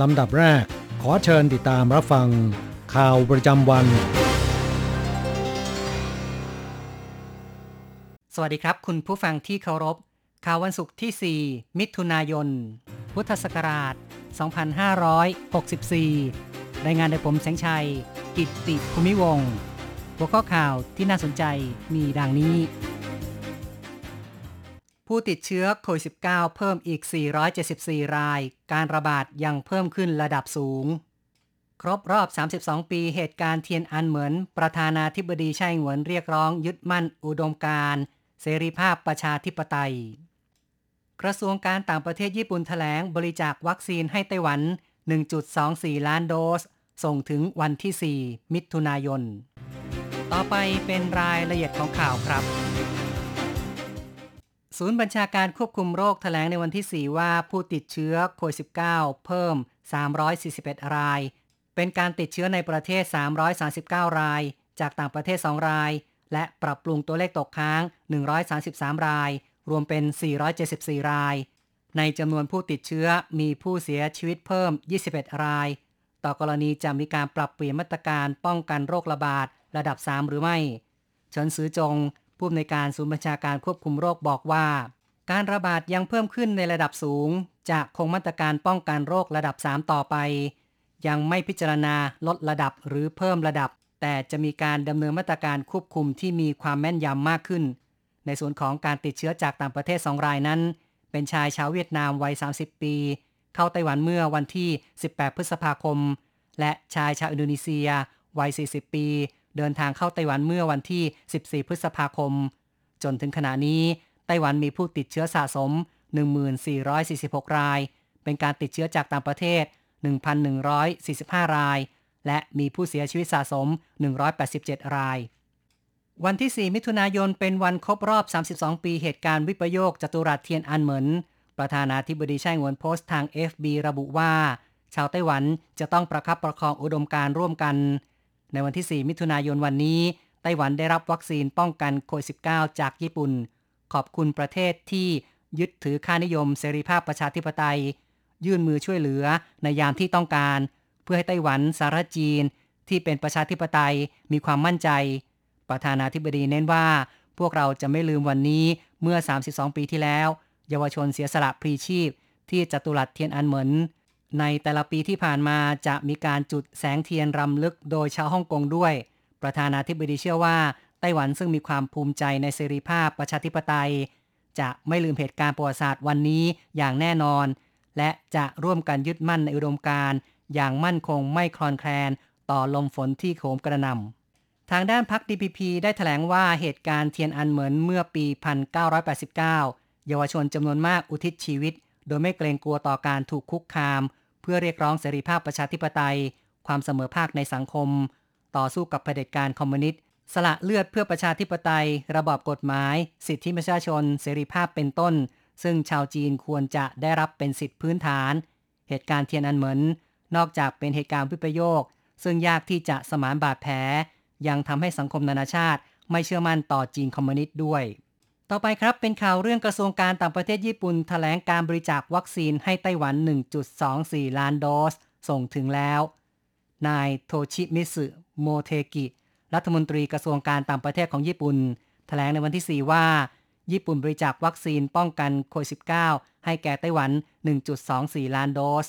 ลำดับแรก ขอเชิญติดตามรับฟัง ข่าวประจำวัน สวัสดีครับ คุณผู้ฟังที่เคารพ ข่าววันศุกร์ที่ 4 มิถุนายน พุทธศักราช 2564 รายงานโดยผมแสงชัย กิตติภูมิวงศ์หัวข้อข่าวที่น่าสนใจมีดังนี้ ผู้ติดเชื้อโควิด -19 เพิ่มอีก 474 ราย การระบาดยังเพิ่มขึ้นระดับสูง ครบรอบ 32 ปีเหตุการณ์เทียนอันเหมือน ประธานาธิบดีไช่เหวินเรียกร้องยึดมั่นอุดมการเสรีภาพประชาธิปไตย กระทรวงการต่างประเทศญี่ปุ่นแถลงบริจาควัคซีนให้ไต้หวัน 1.24 ล้านโดส ส่งถึงวันที่ 4 มิถุนายน ต่อไปเป็นรายละเอียดของข่าวครับ ศูนย์บัญชาการควบคุมโรคแถลงในวันที่ 4 ว่าผู้ติดเชื้อโควิด -19 เพิ่ม 341 ราย เป็นการติดเชื้อในประเทศ 339 ราย จากต่างประเทศ 2 ราย และปรับปรุงตัวเลขตกค้าง 133 ราย รวมเป็น 474 ราย ในจำนวนผู้ติดเชื้อมีผู้เสียชีวิตเพิ่ม 21 ราย ต่อกรณีจะมีการปรับเปลี่ยนมาตรการป้องกันโรคระบาดระดับ 3 หรือไม่เฉินซือจง ผู้อำนวยการศูนย์บัญชาการควบคุมโรคบอกว่า การระบาดยังเพิ่มขึ้นในระดับสูง จะคงมาตรการป้องกันโรคระดับ 3 ต่อไป ยังไม่พิจารณาลดระดับหรือเพิ่มระดับ แต่จะมีการดำเนินมาตรการควบคุมที่มีความแม่นยำมากขึ้น ในส่วนของการติดเชื้อจากต่างประเทศ2รายนั้น เป็นชายชาวเวียดนามวัย 30 ปี เข้าไต้หวันเมื่อวันที่ 18 พฤษภาคม และชายชาวอินโดนีเซียวัย 40 ปี เดินทางเข้าไต้หวันเมื่อวันที่ 14 พฤษภาคม จนถึงขณะนี้ ไต้หวันมีผู้ติดเชื้อสะสม 1446 ราย เป็นการติดเชื้อจากต่างประเทศ 1,145 ราย และมีผู้เสียชีวิตสะสม 187 ราย วันที่ 4 มิถุนายนเป็นวันครบรอบ 32 ปีเหตุการณ์วิปโยคจตุรัสเทียนอันเหมินประธานาธิบดีไช่หงวนโพสต์ทาง FB ระบุว่า ชาวไต้หวันจะต้องประคับประคองอุดมการร่วมกัน ในวันที่ 4 มิถุนายนวันนี้ ไต้หวันได้รับวัคซีนป้องกันโควิด -19 จากญี่ปุ่น ขอบคุณประเทศที่ยึดถือค่านิยมเสรีภาพประชาธิปไตย ยื่นมือช่วยเหลือในยามที่ต้องการ เพื่อให้ไต้หวันสารจีน ที่เป็นประชาธิปไตยมีความมั่นใจ ประธานาธิบดีเน้นว่า พวกเราจะไม่ลืมวันนี้เมื่อ 32 ปีที่แล้ว เยาวชนเสียสละพรีชีพ ที่จตุรัสเทียนอันเหมิน ในแต่ละปีที่ผ่านมาจะมีการจุดแสงเทียนรำลึกโดยชาวฮ่องกงด้วย ประธานาธิบดีเชื่อว่า ไต้หวันซึ่งมีความภูมิใจในเสรีภาพประชาธิปไตย จะไม่ลืมเหตุการณ์ประวัติศาสตร์วันนี้อย่างแน่นอน และจะร่วมกันยึดมั่นในอุดมการณ์อย่างมั่นคงไม่คลอนแคลนต่อลมฝนที่โหมกระหน่ำทางด้านพรรค DPP ได้ถแถลงว่าเหตุการณ์เทียนอันเหมินเมื่อปี 1989 เยาวชนจำนวนมากอุทิศชีวิต โดยไม่เกรงกลัวต่อการถูกคุกคาม เพื่อเรียกร้องเสรีภาพประชาธิปไตย ความเสมอภาคในสังคม ต่อสู้กับเผด็จการคอมมิวนิสต์สละเลือดเพื่อประชาธิปไตย ระบอบกฎหมาย สิทธิประชาชน เสรีภาพเป็นต้น ซึ่งชาวจีนควรจะได้รับเป็นสิทธิพื้นฐาน เหตุการณ์เทียนอันเหมินนอกจากเป็นเหตุการณ์วิปโยค ซึ่งยากที่จะสมานบาดแผล ยังทำให้สังคมนานาชาติ ไม่เชื่อมั่นต่อจีนคอมมิวนิสต์ด้วย ต่อไปครับเป็นข่าวเรื่องกระทรวงการต่างประเทศญี่ปุ่นแถลงการบริจาควัคซีนให้ไต้หวัน 1.24 ล้านโดส ส่งถึงแล้ว นายโทชิมิสึโมเทกิ รัฐมนตรีกระทรวงการต่างประเทศของญี่ปุ่นแถลงในวันที่ 4 ว่า ญี่ปุ่นบริจาควัคซีนป้องกันโควิด -19 ให้แก่ไต้หวัน 1.24 ล้านโดส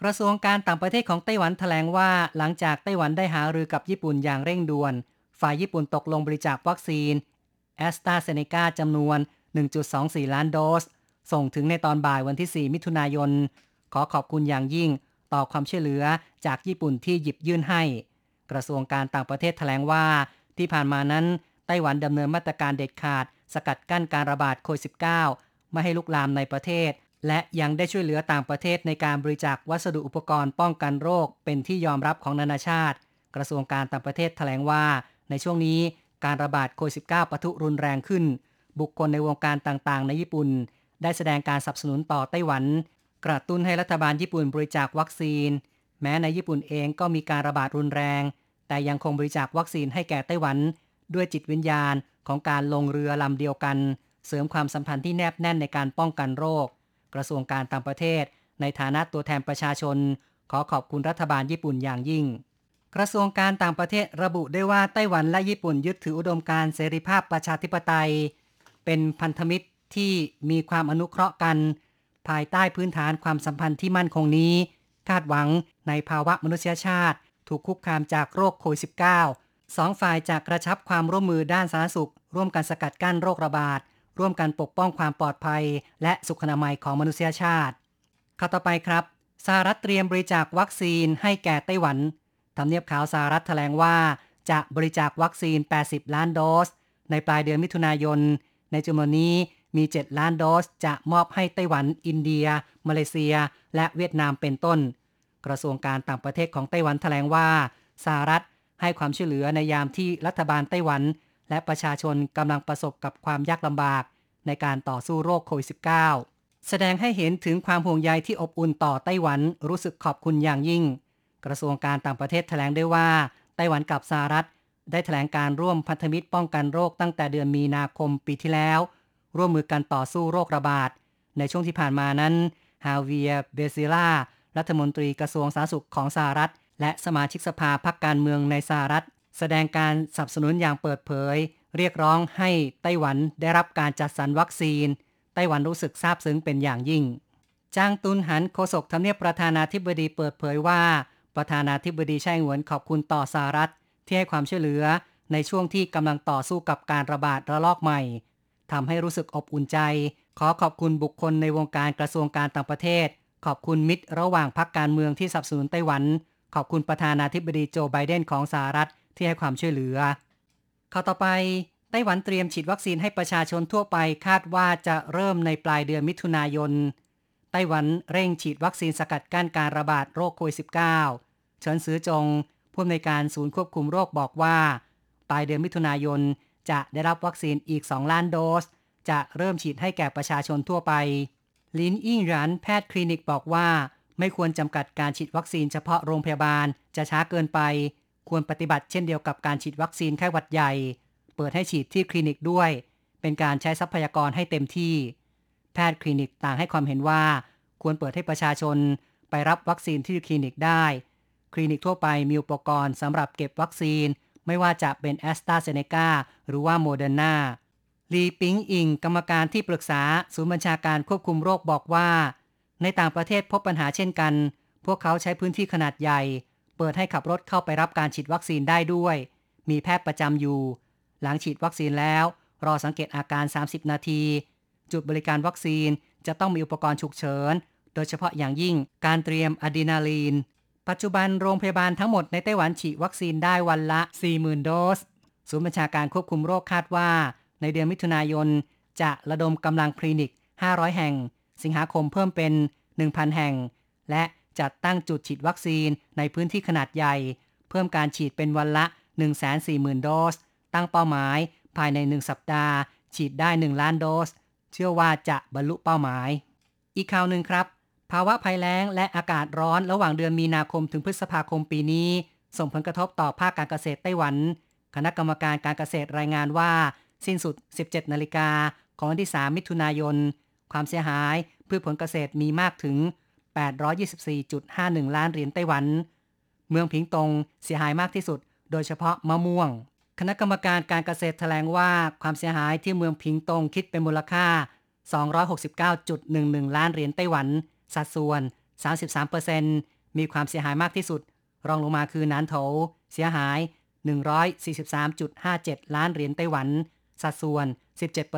กระทรวงการต่างประเทศของไต้หวันแถลงว่า หลังจากไต้หวันได้หารือกับญี่ปุ่นอย่างเร่งด่วน ฝ่ายญี่ปุ่นตกลงบริจาควัคซีน แอสตราเซเนกาจำนวน 1.24 ล้านโดส ส่งถึงในตอนบ่ายวันที่ 4 มิถุนายน ขอขอบคุณอย่างยิ่งต่อความช่วยเหลือจากญี่ปุ่นที่หยิบยื่นให้ กระทรวงการต่างประเทศแถลงว่า ที่ผ่านมานั้น ไต้หวันดำเนินมาตรการเด็ดขาด สกัดกั้นการระบาดโควิด -19 ไม่ให้ลุกลามในประเทศ และยังได้ช่วยเหลือต่างประเทศในการบริจาควัสดุอุปกรณ์ป้องกันโรค เป็นที่ยอมรับของนานาชาติ กระทรวงการต่างประเทศแถลงว่า ในช่วงนี้ การระบาดโควิด -19 ปะทุรุนแรงขึ้น บุคคลในวงการต่างๆ ในญี่ปุ่น ได้แสดงการสนับสนุนต่อไต้หวัน กระตุ้นให้รัฐบาลญี่ปุ่นบริจาควัคซีน แม้ในญี่ปุ่นเองก็มีการระบาดรุนแรง แต่ยังคงบริจาควัคซีนให้แก่ไต้หวัน ด้วยจิตวิญญาณของการลงเรือลำเดียวกัน เสริมความสัมพันธ์ที่แนบแน่นในการป้องกันโรค กระทรวงการต่างประเทศ ในฐานะตัวแทนประชาชน ขอขอบคุณรัฐบาลญี่ปุ่นอย่างยิ่ง กระทรวงการต่างประเทศระบุได้ว่าไต้หวันและญี่ปุ่นยึดถืออุดมการณ์เสรีภาพประชาธิปไตย เป็นพันธมิตรที่มีความอนุเคราะห์กัน ภายใต้พื้นฐานความสัมพันธ์ที่มั่นคงนี้ คาดหวังในภาวะมนุษยชาติ ถูกคุกคามจากโรคโควิด -19 สองฝ่ายจะกระชับความร่วมมือด้านสาธารณสุข ร่วมกันสกัดกั้นโรคระบาด ร่วมกันปกป้องความปลอดภัย และสุขอนามัยของมนุษยชาติข้าต่อไปครับสหรัฐเตรียมบริจาควัคซีนให้แก่ไต้หวัน ทำเนียบขาวสหรัฐแถลงว่า จะบริจาควัคซีน 80 ล้านโดส ในปลายเดือนมิถุนายน ในจำนวนนี้มี 7 ล้านโดส จะมอบให้ไต้หวัน อินเดีย มาเลเซีย และเวียดนามเป็นต้น กระทรวงการต่างประเทศของไต้หวันแถลงว่าสหรัฐให้ความช่วยเหลือในยามที่รัฐบาลไต้หวัน และประชาชนกำลังประสบกับความยากลำบาก ในการต่อสู้โรคโควิด -19 แสดงให้เห็นถึงความห่วงใยที่อบอุ่นต่อไต้หวันรู้สึกขอบคุณอย่างยิ่ง กระทรวงการต่างประเทศแถลงได้ว่า ไต้หวันกับสหรัฐ ได้แถลงการร่วมพันธมิตรป้องกันโรคตั้งแต่เดือนมีนาคมปีที่แล้ว ร่วมมือกันต่อสู้โรคระบาด ในช่วงที่ผ่านมานั้นฮาเวียเบซิล่ารัฐมนตรีกระทรวงสาธารณสุขของสหรัฐ และสมาชิกสภาพักการเมืองในสหรัฐ แสดงการสนับสนุนอย่างเปิดเผย เรียกร้องให้ไต้หวันได้รับการจัดสรรวัคซีน ไต้หวันรู้สึกซาบซึ้งเป็นอย่างยิ่งจางตุนหันโฆษกทำเนียบประธานาธิบดีเปิดเผยว่า ประธานาธิบดีไช่หวนขอบคุณต่อสหรัฐ ที่ให้ความช่วยเหลือในช่วงที่กำลังต่อสู้กับการระบาดระลอกใหม่ทำให้รู้สึกอบอุ่นใจ ขอขอบคุณบุคคลในวงการกระทรวงการต่างประเทศ ขอบคุณมิตรระหว่างพรรคการเมืองที่สับสนุนไต้หวัน ขอบคุณประธานาธิบดีโจไบเดนของสหรัฐที่ให้ความช่วยเหลือข้อต่อไปไต้หวันเตรียมฉีดวัคซีนให้ประชาชนทั่วไปคาดว่าจะเริ่มในปลายเดือนมิถุนายน ไต้หวันเร่งฉีดวัคซีนสกัดกั้นการระบาดโรคโควิด -19 เฉินซือจงผู้อำนวยการศูนย์ควบคุมโรคบอกว่า ปลายเดือนมิถุนายนจะได้รับวัคซีนอีก 2 ล้านโดส จะเริ่มฉีดให้แก่ประชาชนทั่วไป ลินอิ่งหรันแพทย์คลินิกบอกว่า ไม่ควรจำกัดการฉีดวัคซีนเฉพาะโรงพยาบาลจะช้าเกินไป ควรปฏิบัติเช่นเดียวกับการฉีดวัคซีนไข้หวัดใหญ่ เปิดให้ฉีดที่คลินิกด้วย เป็นการใช้ทรัพยากรให้เต็มที่ แพทย์คลินิกต่างให้ความเห็นว่า ควรเปิดให้ประชาชนไปรับวัคซีนที่คลินิกได้ คลินิกทั่วไปมีอุปกรณ์สำหรับเก็บวัคซีน ไม่ว่าจะเป็นแอสตราเซเนกาหรือว่าโมเดอร์นาลีปิงอิง กรรมการที่ปรึกษาศูนย์บัญชาการควบคุมโรคบอกว่า ในต่างประเทศพบปัญหาเช่นกัน พวกเขาใช้พื้นที่ขนาดใหญ่ เปิดให้ขับรถเข้าไปรับการฉีดวัคซีนได้ด้วย มีแพทย์ประจำอยู่ หลังฉีดวัคซีนแล้ว รอสังเกตอาการ 30 นาที จุดบริการวัคซีน จะต้องมีอุปกรณ์ฉุกเฉิน โดยเฉพาะอย่างยิ่งการเตรียมอะดรีนาลีน ปัจจุบันโรงพยาบาลทั้งหมดในไต้หวันฉีดวัคซีนได้วันละ 40,000 โดส ศูนย์บัญชาการควบคุมโรคคาดว่า ในเดือนมิถุนายน จะระดมกำลังคลินิก 500 แห่ง สิงหาคมเพิ่มเป็น 1,000 แห่ง และจัดตั้งจุดฉีดวัคซีนในพื้นที่ขนาดใหญ่ เพิ่มการฉีดเป็นวันละ 140,000 โดส ตั้งเป้าหมายภายใน 1 สัปดาห์ ฉีดได้ 1 ล้านโดส เชื่อว่าจะบรรลุเป้าหมาย อีกข่าวหนึ่งครับ ภาวะภัยแล้งและอากาศร้อนระหว่างเดือนมีนาคมถึงพฤษภาคมปีนี้ ส่งผลกระทบต่อภาคการเกษตรไต้หวัน คณะกรรมการการเกษตรรายงานว่า สิ้นสุด 17 นาฬิกาของวันที่ 3 มิถุนายน ความเสียหายพืชผลเกษตรมีมากถึง 824.51 ล้านเหรียญไต้หวัน เมืองผิงตงเสียหายมากที่สุด โดยเฉพาะมะม่วง คณะกรรมการการเกษตรแถลงว่าความเสียหายที่เมืองผิงตงคิดเป็นมูลค่า 269.11 ล้านเหรียญไต้หวัน สัดส่วน 33%มีความเสียหายมากที่สุด รองลงมาคือนานโถเสียหาย 143.57 ล้านเหรียญไต้หวัน สัดส่วน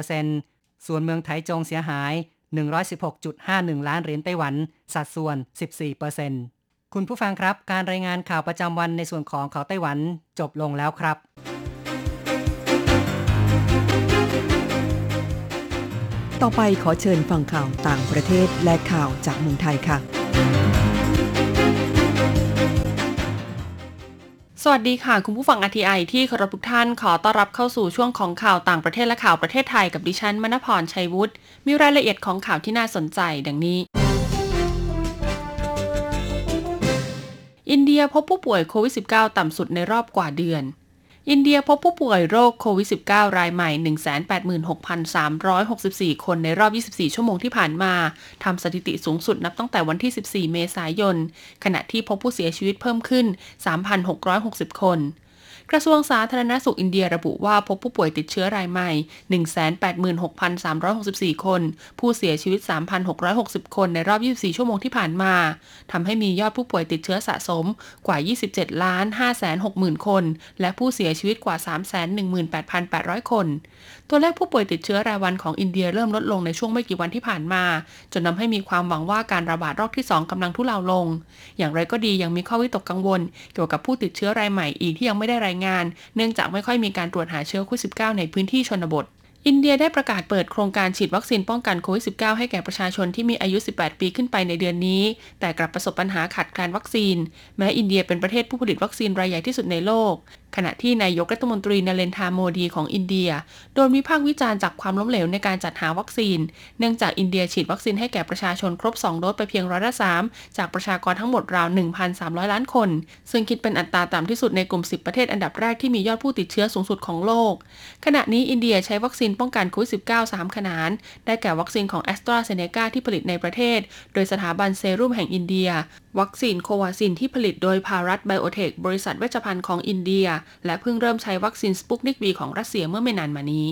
17%ส่วนเมืองไถจงเสียหาย 116.51 ล้านเหรียญไต้หวัน สัดส่วน 14%คุณผู้ฟังครับ การรายงานข่าวประจำวันในส่วนของข่าวไต้หวันจบลงแล้วครับ ต่อไปขอเชิญฟังข่าวต่างประเทศและข่าวจากเมืองไทยค่ะ สวัสดีค่ะ คุณผู้ฟังอทีไอที่เคารพทุกท่านขอต้อนรับเข้าสู่ช่วงของข่าวต่างประเทศและข่าวประเทศไทยกับดิฉันมณพรชัยวุฒิมีรายละเอียดของข่าวที่น่าสนใจดังนี้อินเดียพบผู้ป่วยโควิด -19 ต่ำสุดในรอบกว่าเดือน อินเดียพบผู้ป่วยโรคโควิด -19 รายใหม่ 186,364 คนในรอบ 24 ชั่วโมงที่ผ่านมา ทำสถิติสูงสุดนับตั้งแต่วันที่ 14 เมษายน ขณะที่พบผู้เสียชีวิตเพิ่มขึ้น 3,660 คน กระทรวงสาธารณสุขอินเดียระบุว่าพบผู้ป่วยติดเชื้อรายใหม่ 186,364 คน ผู้เสียชีวิต 3,660 คนในรอบ 24 ชั่วโมงที่ผ่านมา ทำให้มียอดผู้ป่วยติดเชื้อสะสมกว่า 27 ล้าน5 6 0 0 0 0 คน และผู้เสียชีวิตกว่า 318,800 คน ตัวเลขผู้ป่วยติดเชื้อรายวันของอินเดียเริ่มลดลงในช่วงไม่กี่วันที่ผ่านมา จนทำให้มีความหวังว่าการระบาดรอบที่ 2กำลังทุเลาลง อย่างไรก็ดียังมีข้อวิตกกังวล เกี่ยวกับผู้ติดเชื้อรายใหม่อีกที่ยังไม่ได้รายงาน เนื่องจากไม่ค่อยมีการตรวจหาเชื้อโควิด -19 ในพื้นที่ชนบทอินเดียได้ประกาศเปิดโครงการฉีดวัคซีนป้องกันโควิด -19 ให้แก่ประชาชนที่มีอายุ 18 ปีขึ้นไปในเดือนนี้ แต่กลับประสบปัญหาขาดแคลนวัคซีน แม้อินเดียเป็นประเทศผู้ผลิตวัคซีนรายใหญ่ที่สุดในโลกขณะที่นายกรัฐมนตรีนเรนทราโมดีของอินเดีย โดนวิพากษ์วิจารณ์จากความล้มเหลวในการจัดหาวัคซีน เนื่องจากอินเดียฉีดวัคซีนให้แก่ประชาชนครบ 2 โดสไปเพียงร้อยละ3จากประชากรทั้งหมดราว 1,300 ล้านคน ซึ่งคิดเป็นอัตราต่ำที่สุดในกลุ่ม 10 ประเทศอันดับแรกที่มียอดผู้ติดเชื้อสูงสุดของโลก ขณะนี้อินเดียใช้วัคซีนป้องกันโควิด -19 3 ขนานได้แก่วัคซีนของแอสตราเซเนกาที่ผลิตในประเทศ โดยสถาบันเซรุ่มแห่งอินเดีย วัคซีนโควาซินที่ผลิตโดยภารัตไบโอเทคบริษัทเวชภัณฑ์ของอินเดีย และเพิ่งเริ่มใช้วัคซีนสปุตนิกวีของรัสเซียเมื่อไม่นานมานี้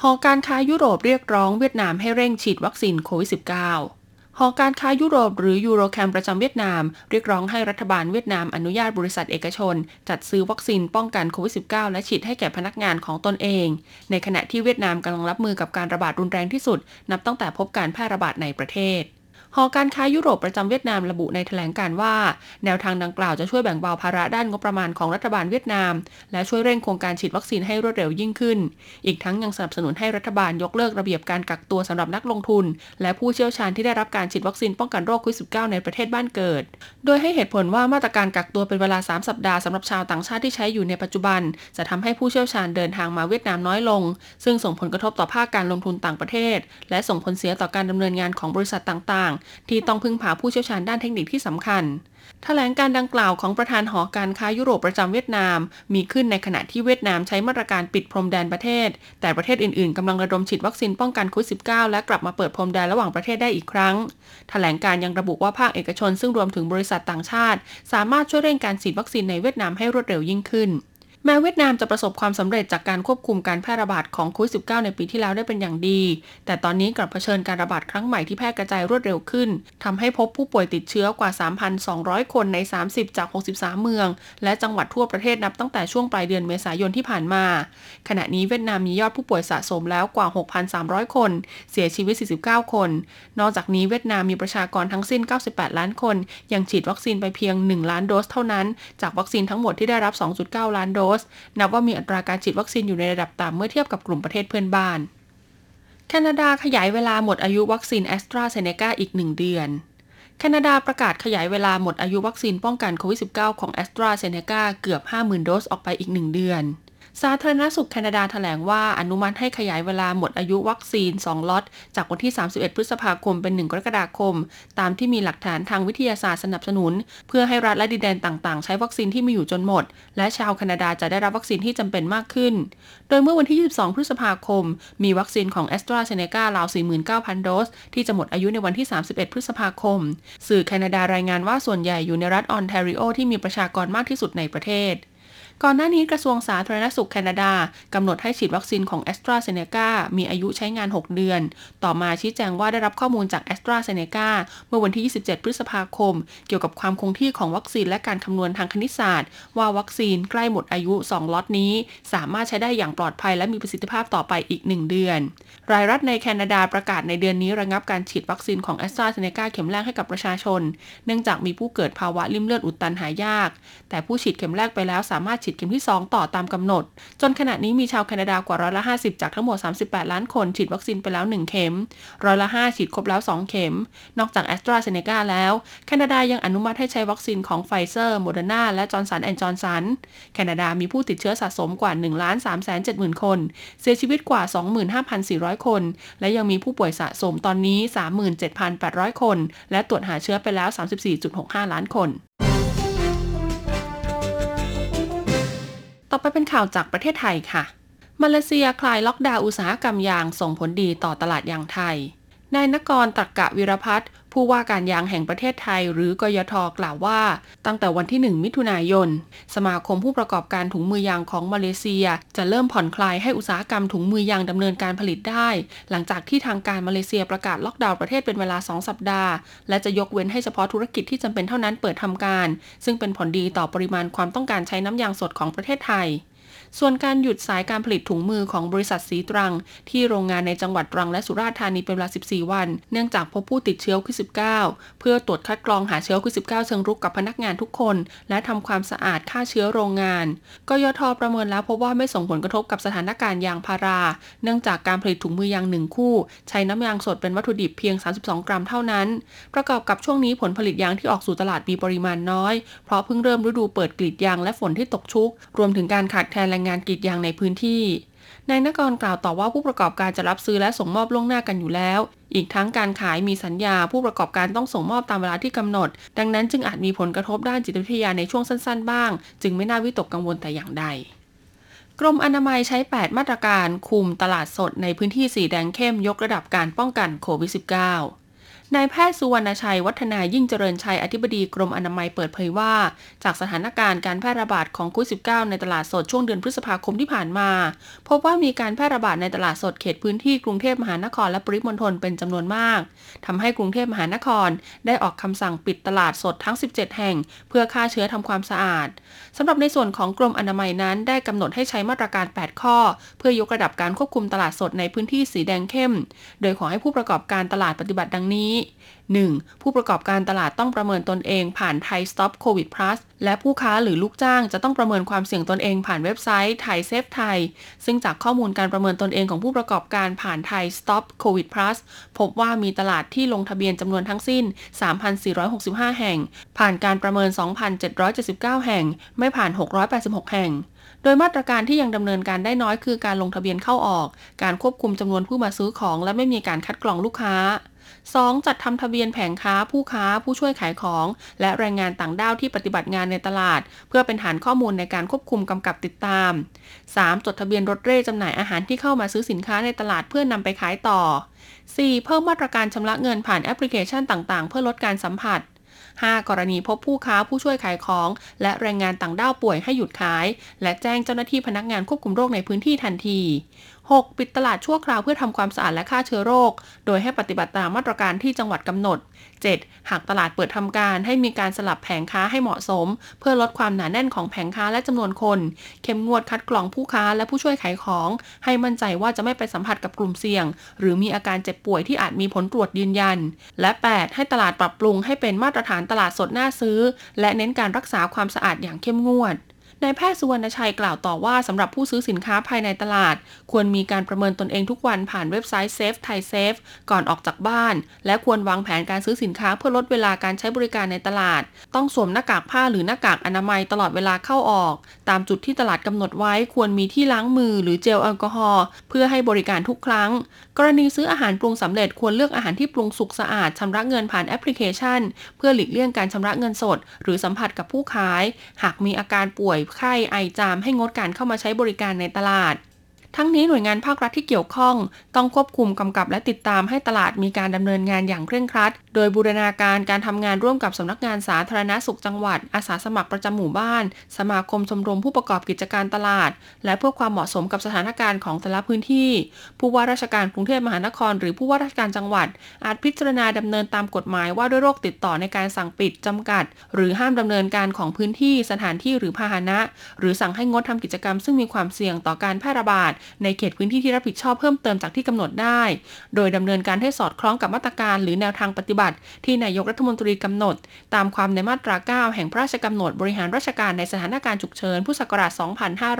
หอการค้ายุโรปเรียกร้องเวียดนามให้เร่งฉีดวัคซีนโควิด -19 หอการค้ายุโรปหรือยูโรแคมประจำเวียดนาม เรียกร้องให้รัฐบาลเวียดนามอนุญาตบริษัทเอกชน จัดซื้อวัคซีนป้องกันโควิด -19 และฉีดให้แก่พนักงานของตนเอง ในขณะที่เวียดนามกำลังรับมือกับการระบาดรุนแรงที่สุด นับตั้งแต่พบการแพร่ระบาดในประเทศ หอการค้ายุโรปประจำเวียดนามระบุในแถลงการว่า แนวทางดังกล่าวจะช่วยแบ่งเบาภาระด้านงบประมาณของรัฐบาลเวียดนาม และช่วยเร่งโครงการฉีดวัคซีนให้รวดเร็วยิ่งขึ้น อีกทั้งยังสนับสนุนให้รัฐบาลยกเลิกระเบียบการกักตัวสำหรับนักลงทุน และผู้เชี่ยวชาญที่ได้รับการฉีดวัคซีนป้องกันโรคโควิด -19 ในประเทศบ้านเกิด โดยให้เหตุผลว่ามาตรการกักตัวเป็นเวลา 3 สัปดาห์สำหรับชาวต่างชาติที่ใช้อยู่ในปัจจุบัน จะทำให้ผู้เชี่ยวชาญเดินทางมาเวียดนามน้อยลง ซึ่งส่งผลกระทบต่อภาคการลงทุนต่างประเทศ และส่งผลเสียต่อการดำเนินงานของบริษัทต่างที่ต้องพึ่งพาผู้เชี่ยวชาญด้านเทคนิคที่สำคัญแถลงการดังกล่าวของประธานหอการค้ายุโรปประจำเวียดนาม มีขึ้นในขณะที่เวียดนามใช้มาตรการปิดพรมแดนประเทศ แต่ประเทศอื่นๆกำลังระดมฉีดวัคซีนป้องกันโควิด -19 และกลับมาเปิดพรมแดนระหว่างประเทศได้อีกครั้งแถลงการยังระบุว่าภาคเอกชนซึ่งรวมถึงบริษัทต่างชาติ สามารถช่วยเร่งการฉีดวัคซีนในเวียดนามให้รวดเร็วยิ่งขึ้น แม้เวียดนามจะประสบความสำเร็จจากการควบคุมการแพร่ระบาดของโควิด -19 ในปีที่แล้วได้เป็นอย่างดี แต่ตอนนี้กลับเผชิญการระบาดครั้งใหม่ที่แพร่กระจายรวดเร็วขึ้นทำให้พบผู้ป่วยติดเชื้อกว่า 3,200 คนใน 30 จาก 63 เมือง และจังหวัดทั่วประเทศนับตั้งแต่ช่วงปลายเดือนเมษายนที่ผ่านมา ขณะนี้เวียดนามมียอดผู้ป่วยสะสมแล้วกว่า 6,300 คน เสียชีวิต 49 คน นอกจากนี้เวียดนามมีประชากรทั้งสิ้น 98 ล้านคน ยังฉีดวัคซีนไปเพียง 1 ล้านโดสเท่านั้น จากวัคซีนทั้งหมดที่ได้รับ 2.9 ล้านโดสนับว่ามีอัตราการฉีดวัคซีนอยู่ในระดับต่ำเมื่อเทียบกับกลุ่มประเทศเพื่อนบ้าน แคนาดาขยายเวลาหมดอายุวัคซีนแอสตราเซเนกาอีก 1 เดือนแคนาดาประกาศขยายเวลาหมดอายุวัคซีนป้องกันโควิด -19 ของแอสตราเซเนกาเกือบ 50,000 โดสออกไปอีก 1 เดือน สาธารณสุขแคนาดาแถลงว่าอนุมัติให้ขยายเวลาหมดอายุวัคซีน 2 ล็อต จากวันที่ 31 พฤษภาคมเป็น 1 กรกฎาคม ตามที่มีหลักฐานทางวิทยาศาสตร์สนับสนุน เพื่อให้รัฐและดินแดนต่างๆ ใช้วัคซีนที่มีอยู่จนหมด และชาวแคนาดาจะได้รับวัคซีนที่จำเป็นมากขึ้น โดยเมื่อวันที่ 22 พฤษภาคม มีวัคซีนของแอสตราเซเนการาว 49,000 โดส ที่จะหมดอายุในวันที่ 31 พฤษภาคม สื่อแคนาดารายงานว่าส่วนใหญ่อยู่ในรัฐออนแทริโอที่มีประชากรมากที่สุดในประเทศ ก่อนหน้านี้กระทรวงสาธารณสุขแคนาดากำหนดให้ฉีดวัคซีนของแอสตราเซเนกามีอายุใช้งาน 6 เดือน ต่อมาชี้แจงว่าได้รับข้อมูลจากแอสตราเซเนกาเมื่อวันที่ 27 พฤษภาคม เกี่ยวกับความคงที่ของวัคซีนและการคำนวณทางคณิตศาสตร์ ว่าวัคซีนใกล้หมดอายุ 2 ล็อตนี้ สามารถใช้ได้อย่างปลอดภัยและมีประสิทธิภาพต่อไปอีก 1 เดือน หลายรัฐในแคนาดาประกาศในเดือนนี้ระงับการฉีดวัคซีนของแอสตราเซเนกาเข็มแรกให้กับประชาชน เนื่องจากมีผู้เกิดภาวะลิ่มเลือดอุดตันหายาก แต่ผู้ฉีดเข็มแรกไปแล้วสามารถฉีดีดเข็มที่ 2 ต่อตามกำหนด จนขณะนี้มีชาวแคนาดากว่าร้อยละ 50 จากทั้งหมด 38 ล้านคนฉีดวัคซีนไปแล้ว 1 เข็ม ร้อยละ 5 ฉีดครบแล้ว 2 เข็ม นอกจากแอสตราเซเนกาแล้ว แคนาดายังอนุมัติให้ใช้วัคซีนของไฟเซอร์ โมเดอร์นาและจอร์นสันแอนด์จอร์นสัน แคนาดามีผู้ติดเชื้อสะสมกว่า1 3 7 0 0 0 0 คน เสียชีวิตกว่า 25,400 คน และยังมีผู้ป่วยสะสมตอนนี้ 37,800 คน และตรวจหาเชื้อไปแล้ว 34.65 ล้านคน ต่อไปเป็นข่าวจากประเทศไทยค่ะ มาเลเซียคลายล็อกดาวน์อุตสาหกรรมยางส่งผลดีต่อตลาดยางไทย นายนกรตรกกะวิรพัฒน์ผู้ว่าการยางแห่งประเทศไทย หรือกยทกล่าวว่า ตั้งแต่วันที่ 1 มิถุนายน สมาคมผู้ประกอบการถุงมือยางของมาเลเซีย จะเริ่มผ่อนคลายให้อุตสาหกรรมถุงมือยางดำเนินการผลิตได้ หลังจากที่ทางการมาเลเซียประกาศล็อกดาวน์ประเทศเป็นเวลา 2 สัปดาห์ และจะยกเว้นให้เฉพาะธุรกิจที่จำเป็นเท่านั้นเปิดทำการ ซึ่งเป็นผลดีต่อปริมาณความต้องการใช้น้ำยางสดของประเทศไทย ส่วนการหยุดสายการผลิตถุงมือของบริษัทสีตรัง ที่โรงงานในจังหวัดตรังและสุราษฎร์ธานีเป็นเวลา 14 วัน เนื่องจากพบผู้ติดเชื้อโควิด -19 เพื่อตรวจคัดกรองหาเชื้อโควิด -19 เชิงรุกกับพนักงานทุกคน และทำความสะอาดฆ่าเชื้อโรงงานกยทประเมินแล้วพบว่าไม่ส่งผลกระทบกับสถานการณ์ยางพารา เนื่องจากการผลิตถุงมือยางหนึ่งคู่ ใช้น้ำยางสดเป็นวัตถุดิบเพียง 32 กรัมเท่านั้น ประกอบกับช่วงนี้ผลผลิตยางที่ออกสู่ตลาดมีปริมาณน้อย เพราะเพิ่งเริ่มฤดูเปิดกรีดยางและฝนที่ตกชุก รวมถึงการขาดแคลนแรงงานกรีดยางในพื้นที่นายนกรกล่าวต่อว่าผู้ประกอบการจะรับซื้อและส่งมอบล่วงหน้ากันอยู่แล้ว อีกทั้งการขายมีสัญญาผู้ประกอบการต้องส่งมอบตามเวลาที่กำหนด ดังนั้นจึงอาจมีผลกระทบด้านจิตวิทยาในช่วงสั้นๆ บ้าง จึงไม่น่าวิตกกังวลแต่อย่างใด กรมอนามัยใช้ 8 มาตรการคุมตลาดสดในพื้นที่สีแดงเข้มยกระดับการป้องกันโควิด -19 นายแพทย์สุวรรณชัยวัฒนายิ่งเจริญชัยอธิบดีกรมอนามัยเปิดเผยว่า จากสถานการณ์การแพร่ระบาดของโควิด -19 ในตลาดสดช่วงเดือนพฤษภาคมที่ผ่านมา พบว่ามีการแพร่ระบาดในตลาดสดเขตพื้นที่กรุงเทพมหานครและปริมณฑลเป็นจำนวนมากทำให้กรุงเทพมหานคร ได้ออกคำสั่งปิดตลาดสดทั้ง 17 แห่ง เพื่อฆ่าเชื้อทำความสะอาดสำหรับในส่วนของกรมอนามัยนั้น ได้กำหนดให้ใช้มาตรการ 8 ข้อ เพื่อยกระดับการควบคุมตลาดสดในพื้นที่สีแดงเข้ม โดยขอให้ผู้ประกอบการตลาดปฏิบัติดังนี้ 1. ผู้ประกอบการตลาดต้องประเมินตนเองผ่านไทย Stop COVID Plus และผู้ค้าหรือลูกจ้างจะต้องประเมินความเสี่ยงตนเองผ่านเว็บไซต์ไทยเซฟไทยซึ่งจากข้อมูลการประเมินตนเองของผู้ประกอบการผ่านไทย Stop COVID Plus พบว่ามีตลาดที่ลงทะเบียนจำนวนทั้งสิ้น 3,465 แห่ง ผ่านการประเมิน 2,779 แห่ง ไม่ผ่าน 686 แห่งโดยมาตรการที่ยังดำเนินการได้น้อยคือการลงทะเบียนเข้าออก การควบคุมจำนวนผู้มาซื้อของ และไม่มีการคัดกรองลูกค้า 2. จัดทำทะเบียนแผงค้าผู้ค้าผู้ช่วยขายของ และแรงงานต่างด้าวที่ปฏิบัติงานในตลาด เพื่อเป็นฐานข้อมูลในการควบคุมกำกับติดตาม 3. จดทะเบียนรถเร่จำหน่ายอาหารที่เข้ามาซื้อสินค้าในตลาดเพื่อนำไปขายต่อ 4. เพิ่มมาตรการชำระเงินผ่านแอปพลิเคชันต่าง ๆ เพื่อลดการสัมผัส 5. กรณีพบผู้ค้าผู้ช่วยขายของ และแรงงานต่างด้าวป่วยให้หยุดขาย และแจ้งเจ้าหน้าที่พนักงานควบคุมโรคในพื้นที่ทันที 6. ปิดตลาดชั่วคราวเพื่อทำความสะอาดและฆ่าเชื้อโรค โดยให้ปฏิบัติตามมาตรการที่จังหวัดกำหนด 7. หากตลาดเปิดทำการให้มีการสลับแผงค้าให้เหมาะสม เพื่อลดความหนาแน่นของแผงค้าและจำนวนคน เข้มงวดคัดกรองผู้ค้าและผู้ช่วยขายของ ให้มั่นใจว่าจะไม่ไปสัมผัสกับกลุ่มเสี่ยง หรือมีอาการเจ็บป่วยที่อาจมีผลตรวจยืนยัน และ 8. ให้ตลาดปรับปรุงให้เป็นมาตรฐานตลาดสดน่าซื้อ และเน้นการรักษาความสะอาดอย่างเข้มงวด นายแพทย์สุวรรณชัยกล่าวต่อว่าสำหรับผู้ซื้อสินค้าภายในตลาด ควรมีการประเมินตนเองทุกวันผ่านเว็บไซต์ Safe Thai Safe ก่อนออกจากบ้าน และควรวางแผนการซื้อสินค้าเพื่อลดเวลาการใช้บริการในตลาด ต้องสวมหน้ากากผ้าหรือหน้ากากอนามัยตลอดเวลาเข้าออก ตามจุดที่ตลาดกำหนดไว้ควรมีที่ล้างมือหรือเจลแอลกอฮอล์เพื่อให้บริการทุกครั้งกรณีซื้ออาหารปรุงสำเร็จควรเลือกอาหารที่ปรุงสุกสะอาดชำระเงินผ่านแอปพลิเคชัน เพื่อหลีกเลี่ยงการชำระเงินสด หรือสัมผัสกับผู้ขาย หากมีอาการป่วยไข้ไอจามให้งดการเข้ามาใช้บริการในตลาด ทั้งนี้หน่วยงานภาครัฐที่เกี่ยวข้อง ต้องควบคุมกำกับและติดตามให้ตลาดมีการดำเนินงานอย่างเคร่งครัด โดยบูรณาการการทำงานร่วมกับสำนักงานสาธารณสุขจังหวัด อาสาสมัครประจำหมู่บ้าน สมาคมชมรมผู้ประกอบกิจการตลาด และเพื่อความเหมาะสมกับสถานการณ์ของแต่ละพื้นที่ ผู้ว่าราชการกรุงเทพมหานคร หรือผู้ว่าราชการจังหวัด อาจพิจารณาดำเนินตามกฎหมายว่าด้วยโรคติดต่อในการสั่งปิดจำกัด หรือห้ามดำเนินการของพื้นที่สถานที่หรือพาหนะ หรือสั่งให้งดทำกิจกรรม ซึ่งมีความเสี่ยงต่อการแพร่ระบาดในเขตพื้นที่ที่รับผิดชอบเพิ่มเติมจากที่กำหนดได้ โดยดำเนินการให้สอดคล้องกับมาตรการหรือแนวทางปฏิบัติ ที่นายกรัฐมนตรีกำหนด ตามความในมาตรา 9 แห่งพระราชกำหนดบริหารราชการในสถานการณ์ฉุกเฉินพุทธศักราช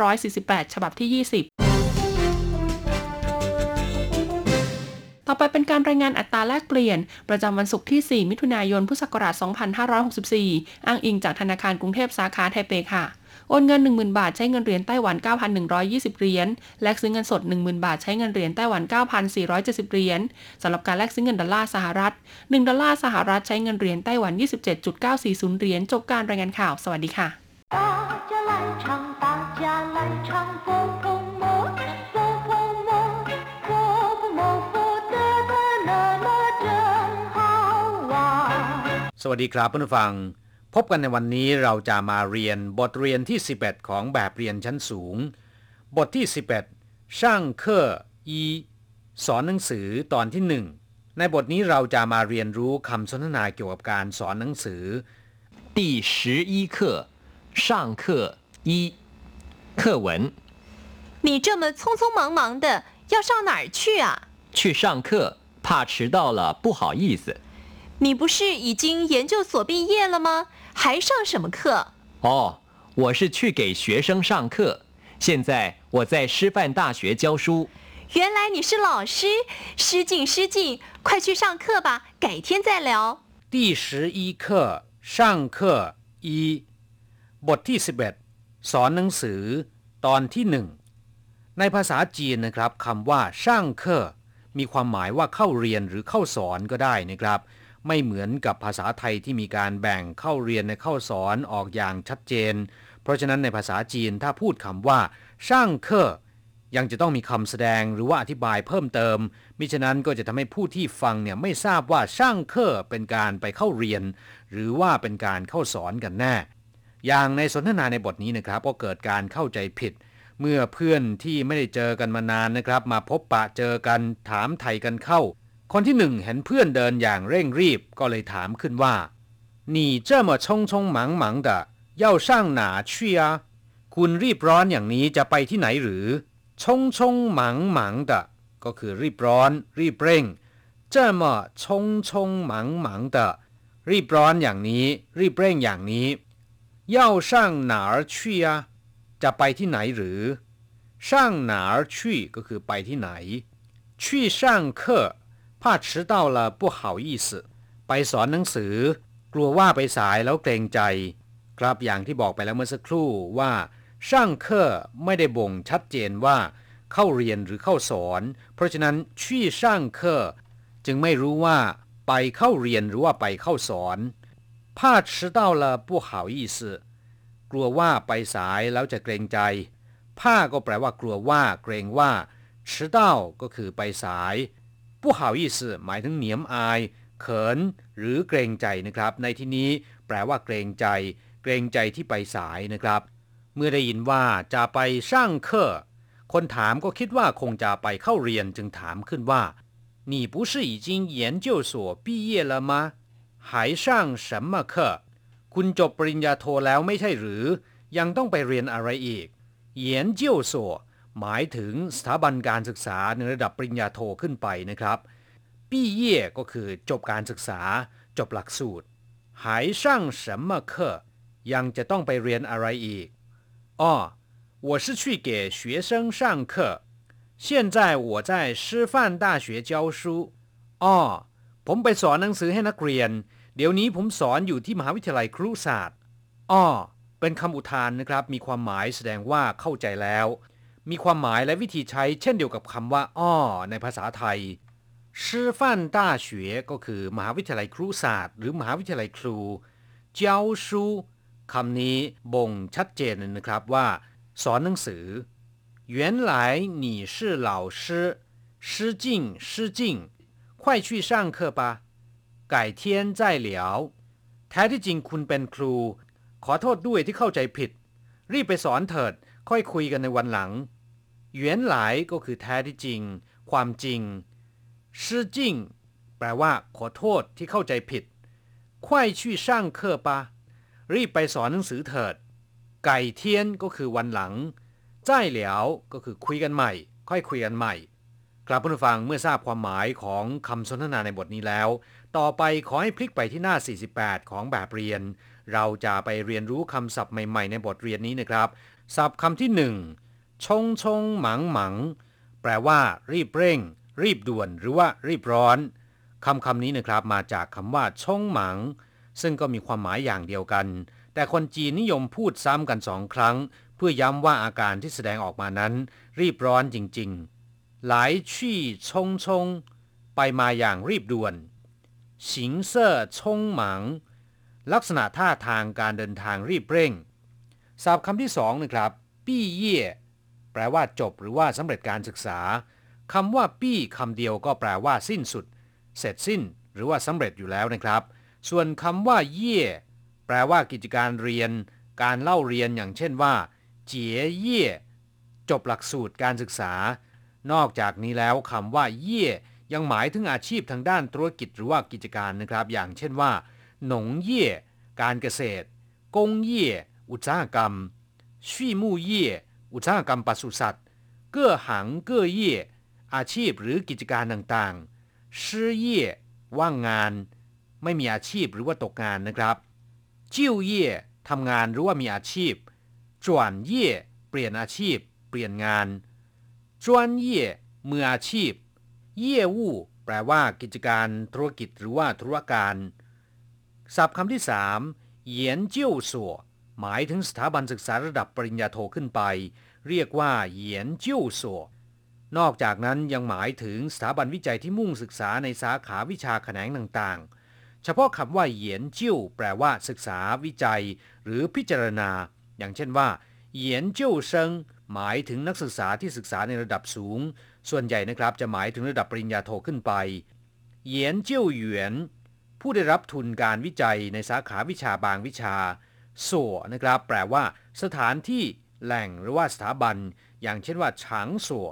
2548 ฉบับที่ 20ต่อไปเป็นการรายงานอัตราแลกเปลี่ยน ประจำวันศุกร์ที่ 4 มิถุนายน พุทธศักราช 2564 อ้างอิงจากธนาคารกรุงเทพสาขาไทเปค่ะ โอนเงิน 10,000 บาทใช้เงินเหรียญไต้หวัน 9,120 เหรียญ แลกซื้อเงินสด 10,000 บาทใช้เงินเหรียญไต้หวัน 9,470 เหรียญสำหรับการแลกซื้อเงินดอลลาร์สหรัฐ 1 ดอลลาร์สหรัฐใช้เงินเหรียญไต้หวัน 27.940 เหรียญ จบการรายงานข่าว สวัสดีค่ะสวัสดีครับเพื่อนฟัง พบกันในวันนี้เราจะมาเรียนบทเรียนที่ 11 ของแบบเรียนชั้นสูง บทที่ 11 ช่างเคออีสอนหนังสือตอนที่ 1 ในบทนี้เราจะมาเรียนรู้คำสนทนาเกี่ยวกับการสอนหนังสือ 第十一课上课一课文你这么匆匆忙忙的，要上哪儿去啊？去上课，怕迟到了不好意思。你不是已经研究所毕业了吗？ 还上什么课？哦，我是去给学生上课，现在我在师范大学教书。原来你是老师，失敬失敬，快去上课吧，改天再聊。第十一课上课一บทที่ 11 สอนหนังสือ ตอนที่หนึ่งในภาษาจีนนะครับคำว่าช่างเคอมีความหมายว่าเข้าเรียนหรือเข้าสอนก็ได้นะครับ ไม่เหมือนกับภาษาไทยที่มีการแบ่งเข้าเรียนในเข้าสอนออกอย่างชัดเจน เพราะฉะนั้นในภาษาจีนถ้าพูดคำว่าช่างเคอยังจะต้องมีคำแสดงหรือว่าอธิบายเพิ่มเติม มิฉะนั้นก็จะทำให้ผู้ที่ฟังเนี่ยไม่ทราบว่าช่างเคอเป็นการไปเข้าเรียน หรือว่าเป็นการเข้าสอนกันแน่ อย่างในสนทนาในบทนี้นะครับ ก็เกิดการเข้าใจผิด เมื่อเพื่อนที่ไม่ได้เจอกันมานานนะครับ มาพบปะเจอกันถามไทยกันเข้า คนที่หนึ่งเห็นเพื่อนเดินอย่างเร่งรีบก็เลยถามขึ้นว่า你这么匆匆忙忙的要上哪去啊คุณรีบร้อนอย่างนี้จะไปที่ไหนหรือ匆匆忙忙的ก็คือรีบร้อน รีบเร่ง这么匆匆忙忙的รีบร้อนอย่างนี้ รีบเร่งอย่างนี้要上哪儿去啊จะไปที่ไหนหรือ上哪儿去ก็คือไปที่ไหน去上课 怕迟到了不好意思ไปสอนหนังสือ กลัวว่าไปสายแล้วเกรงใจ ครับอย่างที่บอกไปแล้วเมื่อสักครู่ว่าช่างเคอไม่ได้บ่งชัดเจนว่า เข้าเรียนหรือเข้าสอน เพราะฉะนั้นชี่ช่างเคอจึงไม่รู้ว่า ไปเข้าเรียนหรือว่าไปเข้าสอน怕迟到了不好意思กลัวว่าไปสายแล้วจะเกรงใจ ผ้าก็แปลว่ากลัวว่าเกรงว่า迟到ก็คือไปสาย 不好意思หมายถึงเหนียมอาย เขิน หรือเกรงใจนะครับ ในที่นี้แปลว่าเกรงใจ เกรงใจที่ไปสายนะครับ เมื่อได้ยินว่าจะไปช่างเคอคนถามก็คิดว่าคงจะไปเข้าเรียนจึงถามขึ้นว่า你不是已经研究所毕业了吗还上什么课คุณจบปริญญาโทแล้วไม่ใช่หรือ ยังต้องไปเรียนอะไรอีกเยียนเจียวสัว หมายถึงสถาบันการศึกษาในระดับปริญญาโทขึ้นไปนะครับปี้เย่ก็คือจบการศึกษา จบหลักสูตรหายช่าง什么课ยังจะต้องไปเรียนอะไรอีกอ๋อ我是去给学生上课现在我在师范大学教书อ๋อผมไปสอนหนังสือให้นักเรียน เดี๋ยวนี้ผมสอนอยู่ที่มหาวิทยาลัยครุศาสตร์อ้อเป็นคำอุทานนะครับ มีความหมายแสดงว่าเข้าใจแล้ว มีความหมายและวิธีใช้เช่นเดียวกับคำว่า อ้อ ในภาษาไทยชื่อฟันต้าเฉวก็คือ มหาวิทยาลัยครุศาสตร์ หรือมหาวิทยาลัยครู เจ้าชูคำนี้บ่งชัดเจนเลยนะครับว่า สอนหนังสือ 原来你是老师失敬失敬快去上课吧改天再聊แท้ที่จริงคุณเป็นครู ขอโทษด้วยที่เข้าใจผิด รีบไปสอนเถิด ค่อยคุยกันในวันหลังเหวียนหลายก็คือแท้ที่จริง ความจริงซื่อจริง แปลว่าขอโทษที่เข้าใจผิดควายชี่ช่งเคอปะ รีบไปสอนหนังสือเถิด ไก่เทียนก็คือวันหลังจ้เหลียวก็คือคุยกันใหม่ ค่อยคุยกันใหม่กลับผู้ฟังเมื่อทราบความหมายของคำสนทนาในบทนี้แล้ว ต่อไปขอให้พลิกไปที่หน้า 48 ของแบบเรียน เราจะไปเรียนรู้คำศัพท์ใหม่ ๆ ในบทเรียนนี้นะครับ ศัพท์คำที่หนึ่งชงชงหมังหมังแปลว่า รีบเร่ง รีบด่วน หรือว่า รีบร้อนคำคำนี้นะครับมาจากคำว่าชงหมัง ซึ่งก็มีความหมายอย่างเดียวกัน แต่คนจีนนิยมพูดซ้ำกันสองครั้ง เพื่อย้ำว่าอาการที่แสดงออกมานั้น รีบร้อนจริง ๆ หลายชี่ชงชงไปมาอย่างรีบด่วนสิงเซ่อชงหมัง ลักษณะท่าทางการเดินทางรีบเร่ง ศัพท์คำที่สองนะครับ ปี้เย่แปลว่าจบหรือว่าสำเร็จการศึกษาคำว่า ปี้คำเดียวก็แปลว่า สิ้นสุด เสร็จสิ้น หรือว่าสำเร็จอยู่แล้วนะครับ ส่วนคำว่า เย่แปลว่ากิจการเรียน การเล่าเรียนอย่างเช่นว่า เจี๋ยเย่จบหลักสูตรการศึกษา นอกจากนี้แล้วคำว่า เย่ยังหมายถึงอาชีพทางด้านธุรกิจหรือว่ากิจการนะครับ อย่างเช่นว่า หนงเย่การเกษตร กงเย่ อุตสาหกรรมชี่มู่เย่อุตสาหกรรมปศุสัตว์เก้อหังเก้อเย่อาชีพหรือกิจการต่างๆชื่อเย่ว่างงาน ไม่มีอาชีพหรือว่าตกงานนะครับ จิ้วเย่ทำงานหรือว่ามีอาชีพจวนเย่เปลี่ยนอาชีพ เปลี่ยนงานจวนเย่มืออาชีพ เย่วู่แปลว่ากิจการธุรกิจหรือว่าธุรการศัพท์คำที่สามเยียนเจี้ยวสัว หมายถึงสถาบันศึกษาระดับปริญญาโทขึ้นไป เรียกว่าเหยียนเจี้ยวสัวนอกจากนั้นยังหมายถึงสถาบันวิจัยที่มุ่งศึกษาในสาขาวิชาแขนงต่างๆ เฉพาะคำว่าเหยียนเจี้ยวแปลว่าศึกษาวิจัย หรือพิจารณา อย่างเช่นว่าเหยียนเจี้ยวเซิงหมายถึงนักศึกษาที่ศึกษาในระดับสูง ส่วนใหญ่นะครับจะหมายถึงระดับปริญญาโทขึ้นไปเหยียนเจี้ยวหยวนผู้ได้รับทุนการวิจัยในสาขาวิชาบางวิชา สัวนะครับ แปลว่า สถานที่แหล่งหรือว่าสถาบัน อย่างเช่นว่าฉางสัว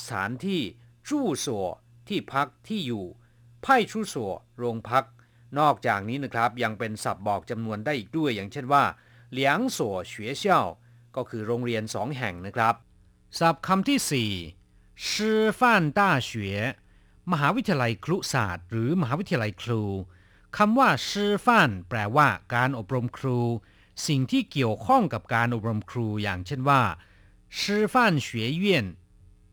สถานที่จู้สัวที่พักที่อยู่ไพ่ชูสัวโรงพัก นอกจากนี้นะครับ ยังเป็นศัพท์บอกจำนวนได้อีกด้วย อย่างเช่นว่าเหลียงสัวเฉวยเซี่ยวก็คือโรงเรียนสองแห่งนะครับ ศัพท์คำที่สี่ชื่อฟ่านต้าเฉวยมหาวิทยาลัยครุศาสตร์ หรือมหาวิทยาลัยครูคำว่าชื่อฟ่านแปลว่า การอบรมครู สิ่งที่เกี่ยวข้องกับการอบรมครูอย่างเช่นว่าชื่อฟ่นเฉวยเยี่ยน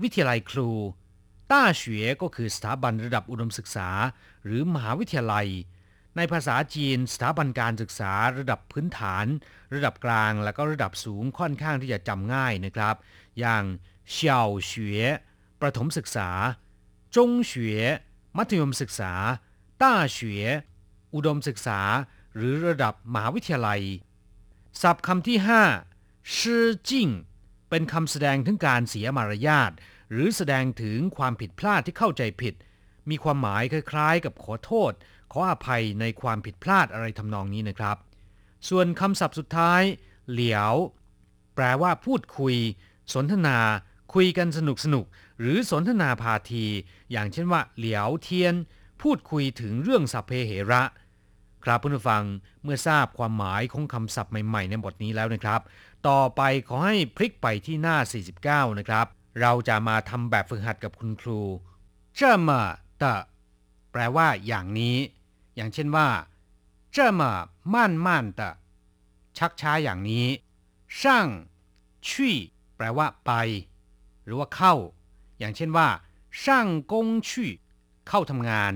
วิทยาลัยครูต้าเฉวยก็คือสถาบันระดับอุดมศึกษา หรือมหาวิทยาลัย ในภาษาจีนสถาบันการศึกษาระดับพื้นฐาน ระดับกลางและก็ระดับสูงค่อนข้างที่จะจำง่ายนะครับ อย่างเฉียวเฉวยประถมศึกษา จงเฉวยมัธยมศึกษา ต้าเฉวยอุดมศึกษา หรือระดับมหาวิทยาลัย ศัพท์คำที่5ชื่อจิ้งเป็นคำแสดงถึงการเสียมารยาทหรือแสดงถึงความผิดพลาดที่เข้าใจผิด มีความหมายคล้ายๆ กับขอโทษ ขออภัยในความผิดพลาดอะไรทำนองนี้นะครับ ส่วนคำศัพท์สุดท้าย เหลียว แปลว่าพูดคุย สนทนา คุยกันสนุกสนุกหรือสนทนาพาที อย่างเช่นว่า เหลียวเทียน พูดคุยถึงเรื่องสัพเพเหระ ครับเพื่อนผู้ฟังเมื่อทราบความหมายของคำศัพท์ใหม่ๆ ในบทนี้แล้วนะครับ ต่อไปขอให้พลิกไปที่หน้า 49 นะครับ เราจะมาทำแบบฝึกหัดกับคุณครูเจมาตะแปลว่า อย่างนี้ อย่างเช่นว่าเจมาม่านม่านตะชักช้าอย่างนี้ช่างชี่แปลว่า ไป หรือว่าเข้า อย่างเช่นว่าช่างกงชี่เข้าทำงาน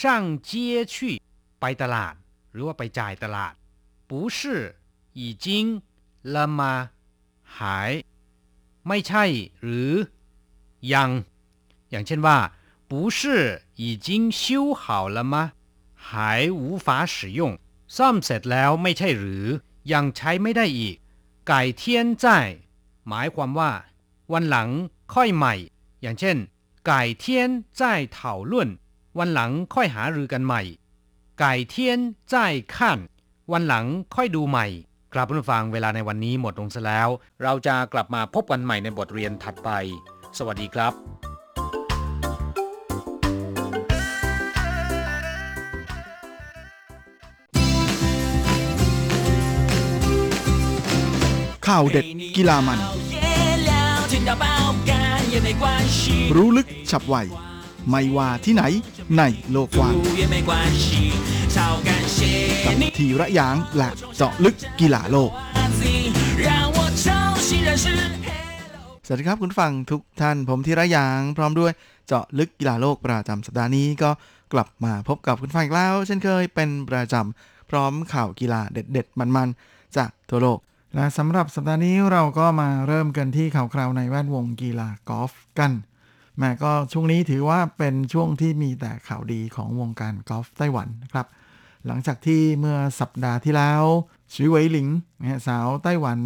ช่างเจี้ยชี่ ไปตลาด หรือว่าไปจ่ายตลาด不是已经了吗หายไม่ใช่ หรือ ยัง อย่างเช่นว่า不是已经修好了吗还无法使用ซ่อมเสร็จแล้วไม่ใช่หรือ ยังใช้ไม่ได้อีกไก่เทียน在หมายความว่า วันหลังค่อยใหม่ อย่างเช่น改天再讨论วันหลังค่อยหารือกันใหม่ ไก่เทียนใจข้านวันหลังค่อยดูใหม่ กลับเพื่อนฟังเวลาในวันนี้หมดลงซะแล้ว เราจะกลับมาพบกันใหม่ในบทเรียนถัดไป สวัสดีครับข่าวเด็ดกีฬามัน รู้ลึกฉับไว ไม่ว่าที่ไหน ในโลกกว้างกับทีระยางและเจาะลึกกีฬาโลก สวัสดีครับคุณฟังทุกท่านผมธีระยาง พร้อมด้วยเจาะลึกกีฬาโลกประจำสัปดาห์นี้ก็กลับมาพบกับคุณฟังอีกแล้ว เช่นเคยเป็นประจำพร้อมข่าวกีฬาเด็ด ๆ มันๆ จากทั่วโลกและสำหรับสัปดาห์นี้เราก็มาเริ่มกันที่ข่าวคราวในแวดวงกีฬากอล์ฟกัน แม่ก็ช่วงนี้ถือว่าเป็นช่วงที่มีแต่ข่าวดีของวงการกอล์ฟไต้หวันนะครับ หลังจากที่เมื่อสัปดาห์ที่แล้วชิเวยหลิงนะสาวไต้หวัน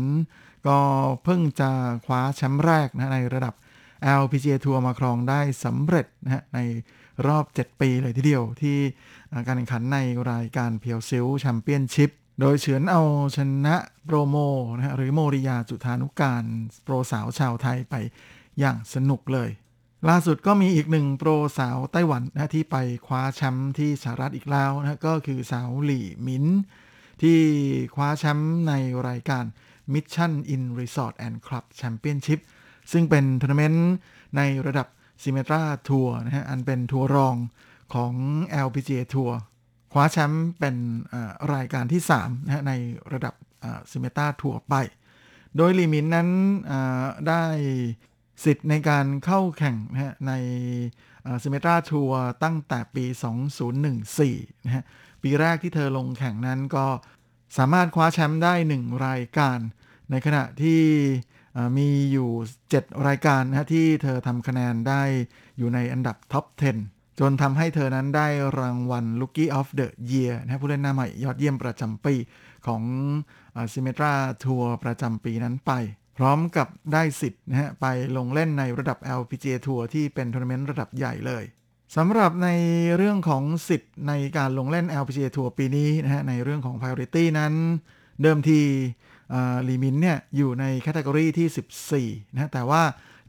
ก็เพิ่งจะคว้าแชมป์แรกนะในระดับ LPGA ทัวร์มาครองได้สำเร็จนะฮะในรอบ 7 ปีเลยทีเดียวที่การแข่งขันในรายการเพียวซิลแชมเปี้ยนชิพโดยเฉือนเอาชนะโปรโมนะฮะหรือโมริยาจุธานุการโปรสาวชาวไทยไปอย่างสนุกเลย ล่าสุดก็มีอีกหนึ่งโปรสาวไต้หวันนะที่ไปคว้าแชมป์ที่สหรัฐอีกแล้วนะก็คือสาวหลี่มินที่คว้าแชมป์ในรายการ Mission in Resort and Club Championship ซึ่งเป็นทัวร์นาเมนต์ในระดับ s y m m e t r a Tour นะฮะอันเป็นทัวร์รองของ LPGA Tour คว้าแชมป์เป็นรายการที่3นะฮะในระดับ s y m m e t r a Tour ไป โดยลีมินนั้นได้ สิทธิ์ในการเข้าแข่งนะฮะในซิเมตราทัวร์ตั้งแต่ปี 2014 นะฮะ ปีแรกที่เธอลงแข่งนั้นก็สามารถคว้าแชมป์ได้ 1 รายการ ในขณะที่มีอยู่ 7 รายการนะที่เธอทำคะแนนได้อยู่ในอันดับท็อป 10 จนทำให้เธอนั้นได้รางวัล Rookie of the Year นะผู้เล่นหน้าใหม่ยอดเยี่ยมประจำปีของซิเมตราทัวร์ประจำปีนั้นไป พร้อมกับได้สิทธิ์นะฮะไปลงเล่นในระดับ LPGA ทัวร์ที่เป็นทัวร์นาเมนต์ระดับใหญ่เลยสำหรับในเรื่องของสิทธิ์ในการลงเล่น LPGA ทัวร์ปีนี้นะฮะในเรื่องของ Priority นั้น เดิมทีลีมินเนี่ยอยู่ใน category ที่ 14นะแต่ว่า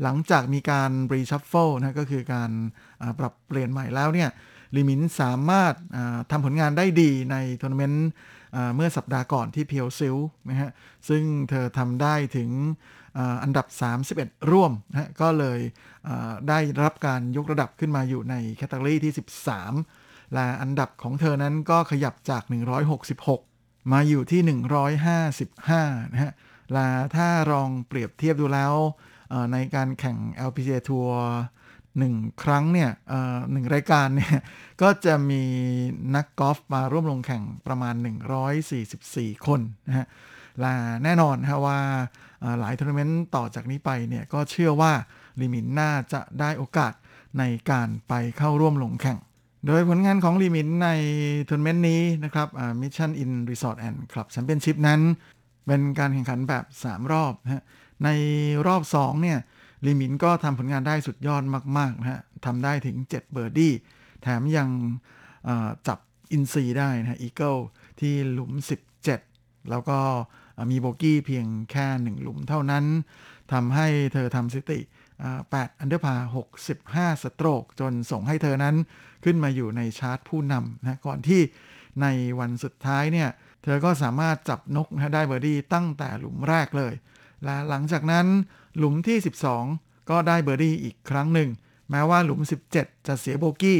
หลังจากมีการ reshuffle นะก็คือการปรับเปลี่ยนใหม่แล้วเนี่ยลีมินสามารถทำผลงานได้ดีในทัวร์นาเมนต์ เมื่อสัปดาห์ก่อนที่เพียวซิลนะฮะซึ่งเธอทำได้ถึงอันดับ 31 ร่วมนะก็เลยได้รับการยกระดับขึ้นมาอยู่ใน category ที่ 13 และอันดับของเธอนั้นก็ขยับจาก 166 มาอยู่ที่ 155 นะฮะและถ้าลองเปรียบเทียบดูแล้วในการแข่ง LPGA ทัวร์ หนึ่งครั้งเนี่ยหนึ่งรายการเนี่ยก็จะมีนักกอล์ฟมาร่วมลงแข่งประมาณ 144 คนนะฮะและแน่นอนฮะว่าหลายทัวร์นาเมนต์ต่อจากนี้ไปเนี่ยก็เชื่อว่าลิมินน่าจะได้โอกาสในการไปเข้าร่วมลงแข่ง โดยผลงานของลิมินในทัวร์นาเมนต์นี้นะครับ Mission Inn Resort and Club Championship นั้น เป็นการแข่งขันแบบ 3 รอบนะฮะในรอบ2เนี่ย ลิมินก็ทำผลงานได้สุดยอดมากๆนะฮะทำได้ถึง 7 เบอร์ดี้ แถมยังจับอินทรีได้นะอีเกิลที่หลุม 17 แล้วก็มีโบกี้เพียงแค่ 1 หลุมเท่านั้นทำให้เธอทำสถิติ8อันเดอร์พาร์65 สโตรก จนส่งให้เธอนั้นขึ้นมาอยู่ในชาร์ตผู้นำนะก่อนที่ในวันสุดท้ายเนี่ย เธอก็สามารถจับนกนะได้เบอร์ดี้ตั้งแต่หลุมแรกเลย และหลังจากนั้นหลุมที่ 12 ก็ได้เบอร์ดี้อีกครั้งหนึ่ง แม้ว่าหลุม 17 จะเสียโบกี้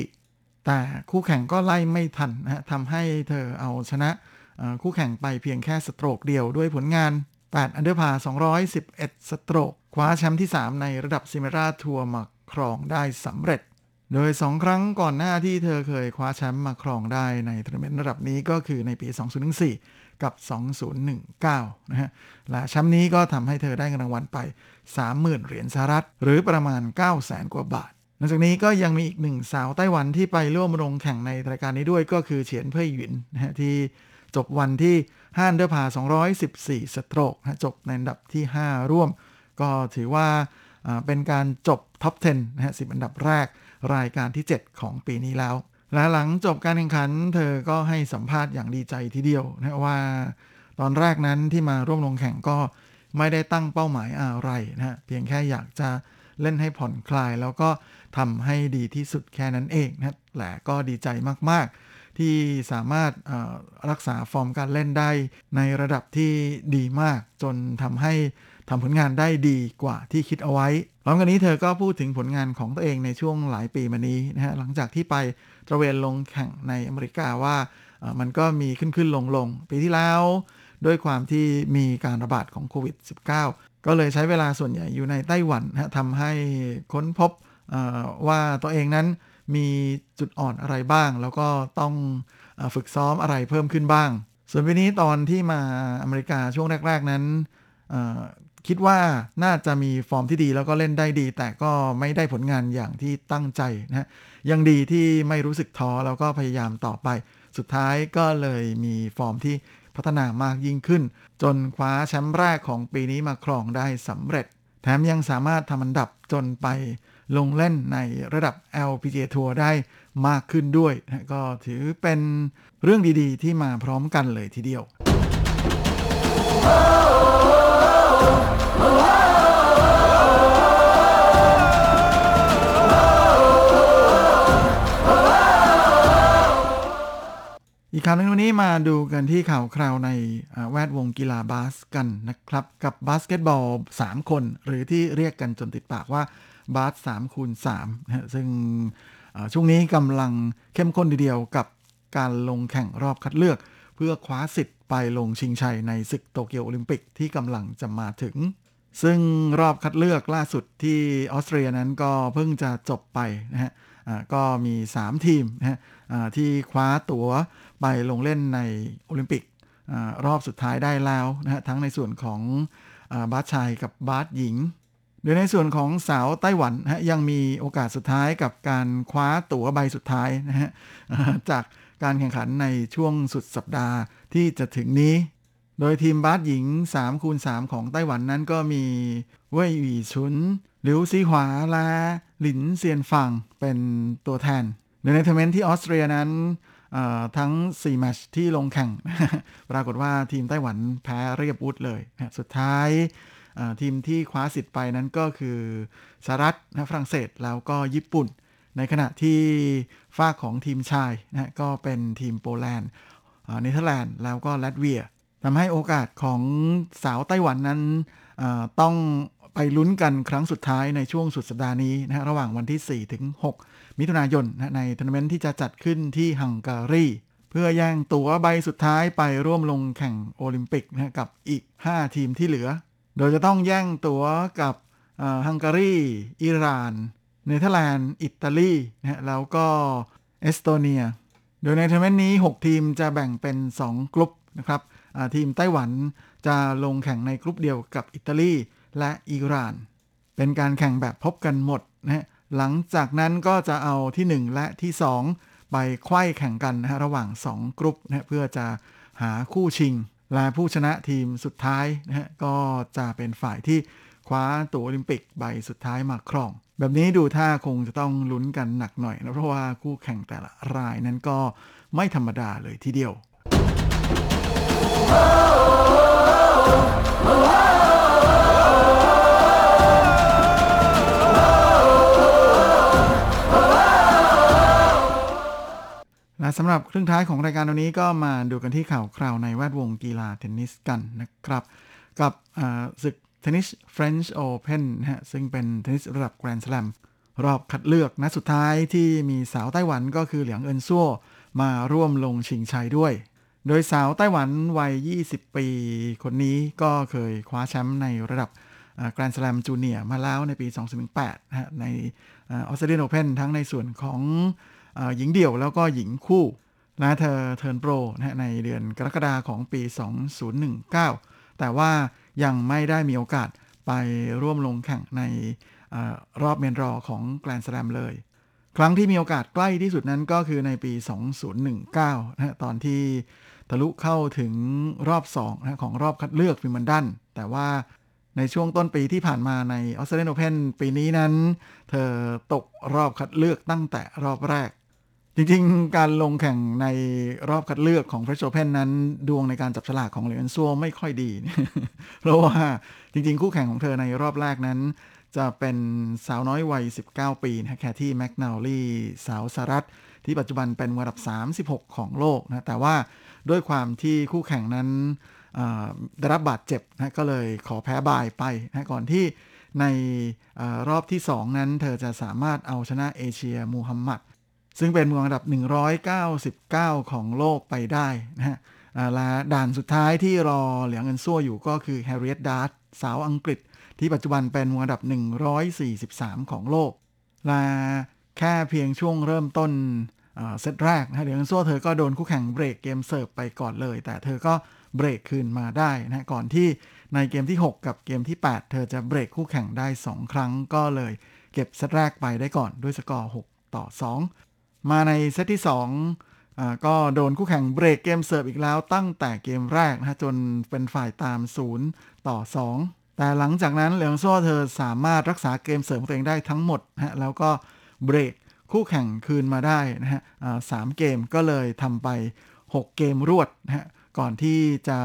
แต่คู่แข่งก็ไล่ไม่ทันนะทำให้เธอเอาชนะคู่แข่งไปเพียงแค่สโตรกเดียวด้วยผลงาน 8 อันเดอร์พาร์ 211 stroke คว้าแชมป์ที่ 3 ในระดับ Symetra Tour มาครองได้สำเร็จ โดย 2 ครั้งก่อนหน้าที่เธอเคยคว้าแชมป์มาครองได้ในทัวร์นาเมนต์ระดับนี้ก็คือในปี 2014 กับ 2019 นะฮะ และแชมป์นี้ก็ทำให้เธอได้เงินรางวัลไป 30,000 เหรียญสหรัฐ หรือประมาณ 900,000กว่าบาท นอกจากนี้ก็ยังมีอีกหนึ่งสาวไต้หวันที่ไปร่วมลงแข่งในรายการนี้ด้วยก็คือเฉียนเพ่ยหยินนะฮะที่จบวันที่5 under par 214 stroke นะจบในอันดับที่ 5 ร่วม ก็ถือว่าเป็นการจบ top 10 นะฮะ 10 อันดับแรกรายการที่ 7 ของปีนี้แล้ว และหลังจบการแข่งขัน เธอก็ให้สัมภาษณ์อย่างดีใจทีเดียวนะว่า ตอนแรกนั้นที่มาร่วมลงแข่งก็ไม่ได้ตั้งเป้าหมายอะไรนะเพียงแค่อยากจะเล่นให้ผ่อนคลาย แล้วก็ทำให้ดีที่สุดแค่นั้นเองนะแหละก็ดีใจมาก ๆ ที่สามารถรักษาฟอร์มการเล่นได้ ในระดับที่ดีมากจนทำให้ทำผลงานได้ดีกว่าที่คิดเอาไว้พร้อมกันนี้เธอก็พูดถึงผลงานของตัวเองในช่วงหลายปีมานี้นะฮะหลังจากที่ไป ตระเวนลงแข่งในอเมริกาว่ามันก็มีขึ้นขึ้นลงลงปีที่แล้วด้วยความที่มีการระบาดของโควิด -19 ก็เลยใช้เวลาส่วนใหญ่อยู่ในไต้หวันนะทำให้ค้นพบว่าตัวเองนั้นมีจุดอ่อนอะไรบ้าง แล้วก็ต้องฝึกซ้อมอะไรเพิ่มขึ้นบ้าง ส่วนปีนี้ตอนที่มาอเมริกาช่วงแรก ๆนั้น คิดว่าน่าจะมีฟอร์มที่ดีแล้วก็เล่นได้ดี แต่ก็ไม่ได้ผลงานอย่างที่ตั้งใจนะยังดีที่ไม่รู้สึกท้อแล้วก็พยายามต่อไป สุดท้ายก็เลยมีฟอร์มที่พัฒนามากยิ่งขึ้น จนคว้าแชมป์แรกของปีนี้มาครองได้สำเร็จ แถมยังสามารถทำอันดับจนไปลงเล่นในระดับ LPGA ทัวร์ได้มากขึ้นด้วยนะก็ถือเป็นเรื่องดีๆ ที่มาพร้อมกันเลยทีเดียว อีกข่าวหนึงวันนี้มาดูกันที่ข่าวคราวในแวดวงกีฬาบาสกันนะครับ กับบาสเกตบอล 3 คน หรือที่เรียกกันจนติดปากว่าบาส3คูณ3นะฮะซึ่งช่วงนี้กำลังเข้มข้นทีเดียวกับการลงแข่งรอบคัดเลือก เพื่อคว้าสิทธิ์ไปลงชิงชัยในศึกโตเกียวโอลิมปิกที่กำลังจะมาถึง ซึ่งรอบคัดเลือกล่าสุดที่ออสเตรียนั้นก็เพิ่งจะจบไปนะฮะก็มี 3 ทีมนะฮะที่คว้าตั๋ว ไปลงเล่นในโอลิมปิกรอบสุดท้ายได้แล้วนะฮะทั้งในส่วนของอาบาสชายกับบาสหญิงโดยในส่วนของสาวไต้หวันนะฮะยังมีโอกาสสุดท้ายกับการคว้าตั๋วใบสุดท้ายนะฮะจากการแข่งขันในช่วงสุดสัปดาห์ที่จะถึงนี้ โดยทีมบาสหญิง3คูณ3ของไต้หวันนั้นก็มีเว่ยหวีชุนหลิวซีหวาและหลินเซียนฟังเป็นตัวแทนโดยในทัวร์นาเมนต์ที่ออสเตรียนั้น ทั้ง 4 แมตช์ที่ลงแข่ง ปรากฏว่าทีมไต้หวันแพ้เรียบวุธเลยนะสุดท้ายทีมที่คว้าสิทธิ์ไปนั้นก็คือสหรัฐนะฝรั่งเศสแล้วก็ญี่ปุ่น ในขณะที่ฝั่งของทีมชายนะก็เป็นทีมโปแลนด์เนเธอร์แลนด์แล้วก็ลัตเวียทำให้โอกาสของสาวไต้หวันนั้นต้อง ไปลุ้นกันครั้งสุดท้ายในช่วงสุดสัปดาห์นี้นะฮะระหว่างวันที่ 4 ถึง 6 มิถุนายนนะในทัวร์นาเมนต์ที่จะจัดขึ้นที่ฮังการี เพื่อแย่งตั๋วใบสุดท้ายไปร่วมลงแข่งโอลิมปิกนะกับอีก 5 ทีมที่เหลือ โดยจะต้องแย่งตั๋วกับฮังการี อิหร่าน เนเธอร์แลนด์ อิตาลีนะแล้วก็เอสโตเนีย โดยในทัวร์นาเมนต์นี้ 6 ทีมจะแบ่งเป็น 2 กลุ่มนะครับทีมไต้หวันจะลงแข่งในกลุ่มเดียวกับอิตาลี และอิหร่าน เป็นการแข่งแบบพบกันหมดนะฮะหลังจากนั้นก็จะเอาที่ 1 และที่ 2 ไปไขว้แข่งกันนะฮะระหว่าง 2กลุ่มนะฮะเพื่อจะหาคู่ชิง และผู้ชนะทีมสุดท้ายนะฮะก็จะเป็นฝ่ายที่คว้าตั๋วโอลิมปิกใบสุดท้ายมาครอง แบบนี้ดูท่าคงจะต้องลุ้นกันหนักหน่อยนะเพราะว่าคู่แข่งแต่ละรายนั้นก็ไม่ธรรมดาเลยทีเดียว และสำหรับครึ่งท้ายของรายการวันนี้ก็มาดูกันที่ข่าวคราวในแวดวงกีฬาเทนนิสกันนะครับ กับศึกเทนนิส French Open นะฮะซึ่งเป็นเทนนิสระดับแกรนด์ส l ลมรอบคัดเลือกนัดสุดท้ายที่มีสาวไต้หวันก็คือเหลียงเอินซัวมาร่วมลงชิงชัยด้วย โดยสาวไต้หวันวัย 20 ปีคนนี้ก็เคยคว้าแชมป์ในระดับแกรนด์ส l ลมจูเนียร์มาแล้วในปี 2008นะฮะในออสเตรเลียนโอเพนทั้งในส่วนของ หญิงเดี่ยวแล้วก็หญิงคู่ และเธอ turn pro นะในเดือนกรกฎาของปี 2019 แต่ว่ายังไม่ได้มีโอกาสไปร่วมลงแข่งในอรอบเมนรอของแกรนส l ลมเลย ครั้งที่มีโอกาสใกล้ที่สุดนั้นก็คือในปี 2019นะตอนที่ทะลุเข้าถึงรอบ2นะของรอบคัดเลือกฟิมันดัน แต่ว่าในช่วงต้นปีที่ผ่านมาในออสเตรเลียนโอเพนปีนี้นั้น เธอตกรอบคัดเลือกตั้งแต่รอบแรก จริงๆ การลงแข่งในรอบคัดเลือกของ French Open นั้น ดวงในการจับฉลากของเหลียนซัวไม่ค่อยดี เพราะว่าจริงๆ คู่แข่งของเธอในรอบแรกนั้น จะเป็นสาวน้อยวัย 19 ปีนะแคที่แมคนาลีสาวสหรัฐ ที่ปัจจุบันเป็นอันดับ 36 ของโลกนะแต่ว่าด้วยความที่คู่แข่งนั้นได้รับบาดเจ็บนะก็เลยขอแพ้บายไปนะก่อนที่ในอรอบที่ 2 นั้น เธอจะสามารถเอาชนะเอเชียมูฮัมหมัด ซึ่งเป็นมืออันดับ 199 ของโลกไปได้นะฮะอ่าและด่านสุดท้ายที่รอเหลียงเงินซั่วอยู่ก็คือแฮร์ริเอตดาร์ตสาวอังกฤษ ที่ปัจจุบันเป็นมืออันดับ 143 ของโลก และแค่เพียงช่วงเริ่มต้นเซตแรกนะเหลียงเงินซั่วเธอก็โดนคู่แข่งเบรกเกมเสิร์ฟไปก่อนเลย แต่เธอก็เบรกคืนมาได้นะฮะก่อนที่ในเกมที่ 6 กับเกมที่ 8 เธอจะเบรกคู่แข่งได้ 2 ครั้งก็เลย เก็บเซตแรกไปได้ก่อนด้วยสกอร์ 6 ต่อ 2 มาในเซตที่2อ่าก็โดนคู่แข่งเบรกเกมเสิร์ฟอีกแล้วตั้งแต่เกมแรกนะฮะจนเป็นฝ่ายตาม 0 ต่อ 2 แต่หลังจากนั้นเหลียงซัวเธอสามารถรักษาเกมเสิร์ฟของตัวเองได้ทั้งหมดนะฮะแล้วก็เบรกคู่แข่งคืนมาได้นะฮะสามเกมก็เลยทำไป 6 เกมรวดนะฮะก่อนที่จะ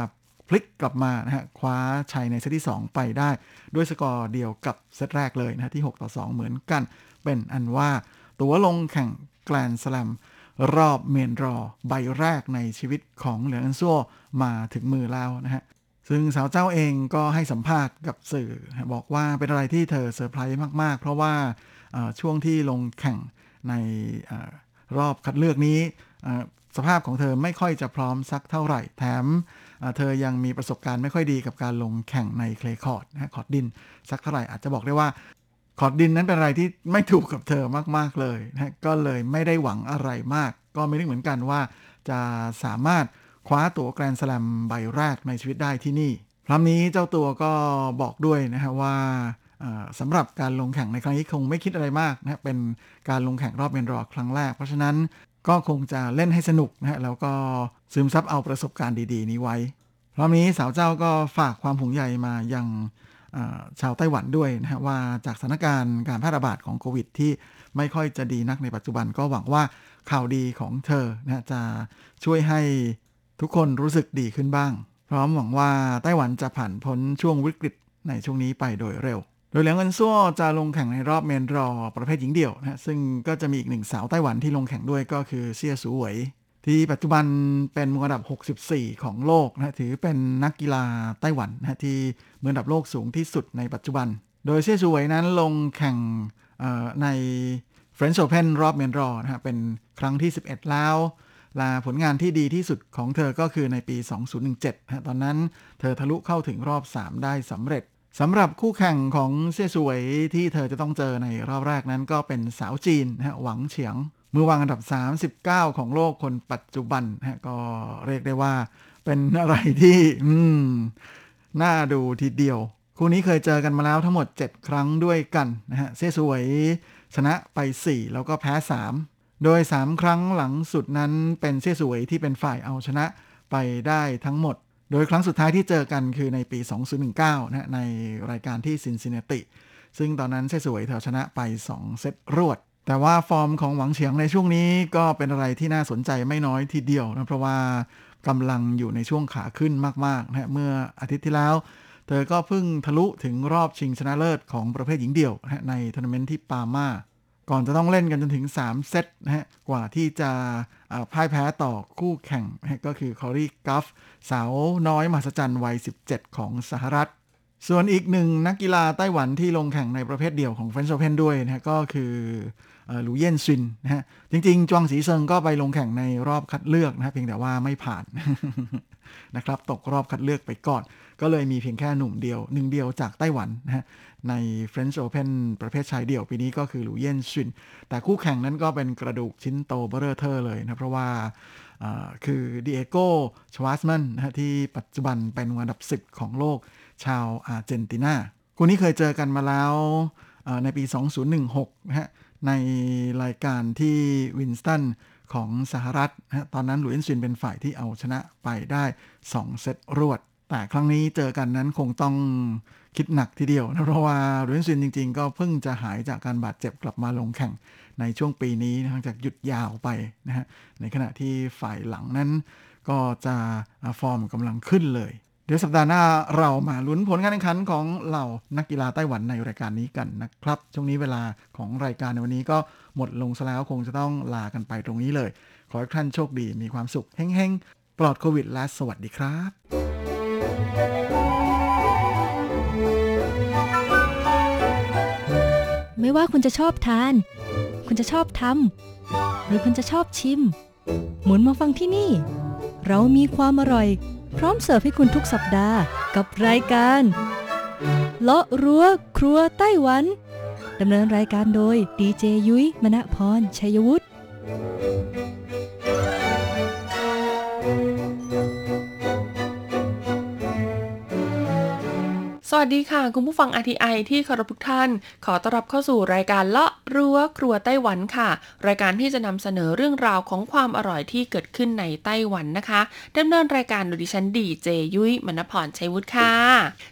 พลิกกลับมานะฮะคว้าชัยในเซตที่ 2 ไปได้ ด้วยสกอร์เดียวกับเซตแรกเลยนะฮะที่ 6 ต่อ 2 เหมือนกัน เป็นอันว่า ตั๋วลงแข่ง แกรนด์สแลมรอบ main draw ใบแรกในชีวิตของเหลียงอันซัวมาถึงมือแล้วนะฮะ ซึ่งสาวเจ้าเองก็ให้สัมภาษณ์กับสื่อ บอกว่าเป็นอะไรที่เธอเซอร์ไพรส์มากๆ เพราะว่าช่วงที่ลงแข่งในอรอบคัดเลือกนี้สภาพของเธอไม่ค่อยจะพร้อมสักเท่าไหร่ แถมเธอยังมีประสบการณ์ไม่ค่อยดีกับการลงแข่งใน clay court นะฮะคอร์ดดิน สักเท่าไหร่อาจจะบอกได้ว่า คอร์ตดินนั้นเป็นอะไรที่ไม่ถูกกับเธอมากๆเลยนะก็เลยไม่ได้หวังอะไรมาก ก็ไม่ได้เหมือนกันว่า จะสามารถคว้าตั๋วแกรนด์สแลมใบแรกในชีวิตได้ที่นี่พร้อมนี้เจ้าตัวก็บอกด้วยนะฮะว่าสำหรับการลงแข่งในครั้งนี้คงไม่คิดอะไรมากนะเป็นการลงแข่งรอบ main draw ครั้งแรก เพราะฉะนั้นก็คงจะเล่นให้สนุกนะฮะแล้วก็ซึมซับเอาประสบการณ์ดี ๆ นี้ไว้พร้อมนี้สาวเจ้าก็ฝากความห่วงใยมายัง ชาวไต้หวันด้วยนะฮะว่าจากสถานการณ์การแพร่ระบาดของโควิด ที่ไม่ค่อยจะดีนักในปัจจุบันก็หวังว่าข่าวดีของเธอนะจะช่วยให้ทุกคนรู้สึกดีขึ้นบ้าง พร้อมหวังว่าไต้หวันจะผ่านพ้นช่วงวิกฤตในช่วงนี้ไปโดยเร็ว โดยเหลียงเอินซั่วจะลงแข่งในรอบเมนรอประเภทหญิงเดี่ยวนะฮะซึ่งก็จะมีอีกหนึ่งสาวไต้หวันที่ลงแข่งด้วยก็คือเซียสูเหวย ที่ปัจจุบันเป็นมืออันดับ 64 ของโลกนะถือเป็นนักกีฬาไต้หวันนะที่มืออันดับโลกสูงที่สุดในปัจจุบัน โดยเซี่ยชูเหวยนั้นลงแข่งใน French Open รอบเมนรอนะฮะเป็นครั้งที่ 11 แล้วละผลงานที่ดีที่สุดของเธอก็คือในปี 2017นะฮะตอนนั้นเธอทะลุเข้าถึงรอบ 3 ได้สำเร็จสำหรับคู่แข่งของเซี่ยชูเวยที่เธอจะต้องเจอในรอบแรกนั้นก็เป็นสาวจีนนะฮะหวังเฉียง มือวางอันดับ 39 ของโลกคนปัจจุบันฮะก็เรียกได้ว่าเป็นอะไรที่ อืม น่าดูทีเดียว คู่นี้เคยเจอกันมาแล้วทั้งหมด 7 ครั้งด้วยกันนะฮะเซสวย ชนะไป 4 แล้วก็แพ้ 3 โดย 3 ครั้งหลังสุดนั้นเป็นเซสวยที่เป็นฝ่ายเอาชนะไปได้ทั้งหมด โดยครั้งสุดท้ายที่เจอกันคือในปี 2019นะในรายการที่ซินซินแนติ ซึ่งตอนนั้นเซสวยเธอชนะไป 2 เซตรวด แต่ว่าฟอร์มของหวังเฉียงในช่วงนี้ก็เป็นอะไรที่น่าสนใจไม่น้อยทีเดียวนะเพราะว่ากำลังอยู่ในช่วงขาขึ้นมากๆนะฮะเมื่ออาทิตย์ที่แล้ว เธอก็เพิ่งทะลุถึงรอบชิงชนะเลิศของประเภทหญิงเดี่ยวนะในทัวร์นาเมนต์ที่ปาร์มาก่อนจะต้องเล่นกันจนถึง 3 เซตนะฮะกว่าที่จะพ่ายแพ้ต่อคู่แข่งนะก็คือคอรีกัฟสาวน้อยมหัศจรรย์วัย 17 ของสหรัฐ ส่วนอีกหนึ่งนักกีฬาไต้หวันที่ลงแข่งในประเภทเดี่ยวของ French Open ด้วยนะก็คือ หลูเย่นซินนะฮะจริงๆ จวงสีเซิงก็ไปลงแข่งในรอบคัดเลือกนะฮะเพียงแต่ว่าไม่ผ่านนะครับตกรอบคัดเลือกไปก่อน ก็เลยมีเพียงแค่หนุ่มเดียวหนึ่งเดียวจากไต้หวันนะฮะใน French Open ประเภทชายเดี่ยวปีนี้ก็คือหลูเย่นซิน แต่คู่แข่งนั้นก็เป็นกระดูกชิ้นโตเบ้อเร่อเท่อเลยนะเพราะว่าคือดีเอโกชวาร์ตซ์มันนะฮะที่ปัจจุบันเป็นอันดับ 10 ของโลกชาวอาร์เจนตินาคู่นี้เคยเจอกันมาแล้วเอ่อในปี 2016นะฮะ ในรายการที่วินสตันของสหรัฐนะฮะตอนนั้นหลุยส์ซินเป็นฝ่ายที่เอาชนะไปได้ 2 เซตรวด แต่ครั้งนี้เจอกันนั้นคงต้องคิดหนักทีเดียวนะเพราะว่าหลุยส์ซินจริงๆ ก็เพิ่งจะหายจากการบาดเจ็บกลับมาลงแข่งในช่วงปีนี้หลังจากหยุดยาวไปนะฮะในขณะที่ฝ่ายหลังนั้นก็จะฟอร์มกำลังขึ้นเลย เดี๋ยวสัปดาห์หน้าเรามาลุ้นผลการแข่งขันของเหล่านักกีฬาไต้หวันในรายการนี้กันนะครับ ช่วงนี้เวลาของรายการในวันนี้ก็หมดลงซะแล้วคงจะต้องลากันไปตรงนี้เลย ขอให้ท่านโชคดีมีความสุขเฮ้งๆ ปลอดโควิดและสวัสดีครับไม่ว่าคุณจะชอบทาน คุณจะชอบทำ หรือคุณจะชอบชิม หมุนมาฟังที่นี่ เรามีความอร่อย พร้อมเสิร์ฟให้คุณทุกสัปดาห์กับรายการเลาะรั้วครัวไต้หวันดำเนินรายการโดยดีเจยุ้ยมณพรชัยวุฒิ วัสดีค่ะ คุณผู้ฟัง RTI ที่เคารพทุกท่าน ขอต้อนรับเข้าสู่รายการเลาะรั้วครัวไต้หวันค่ะ รายการที่จะนำเสนอเรื่องราวของความอร่อยที่เกิดขึ้นในไต้หวันนะคะดำเนินรายการโดยดิฉันดีเจยุ้ยมณพรชัยวุฒิค่ะ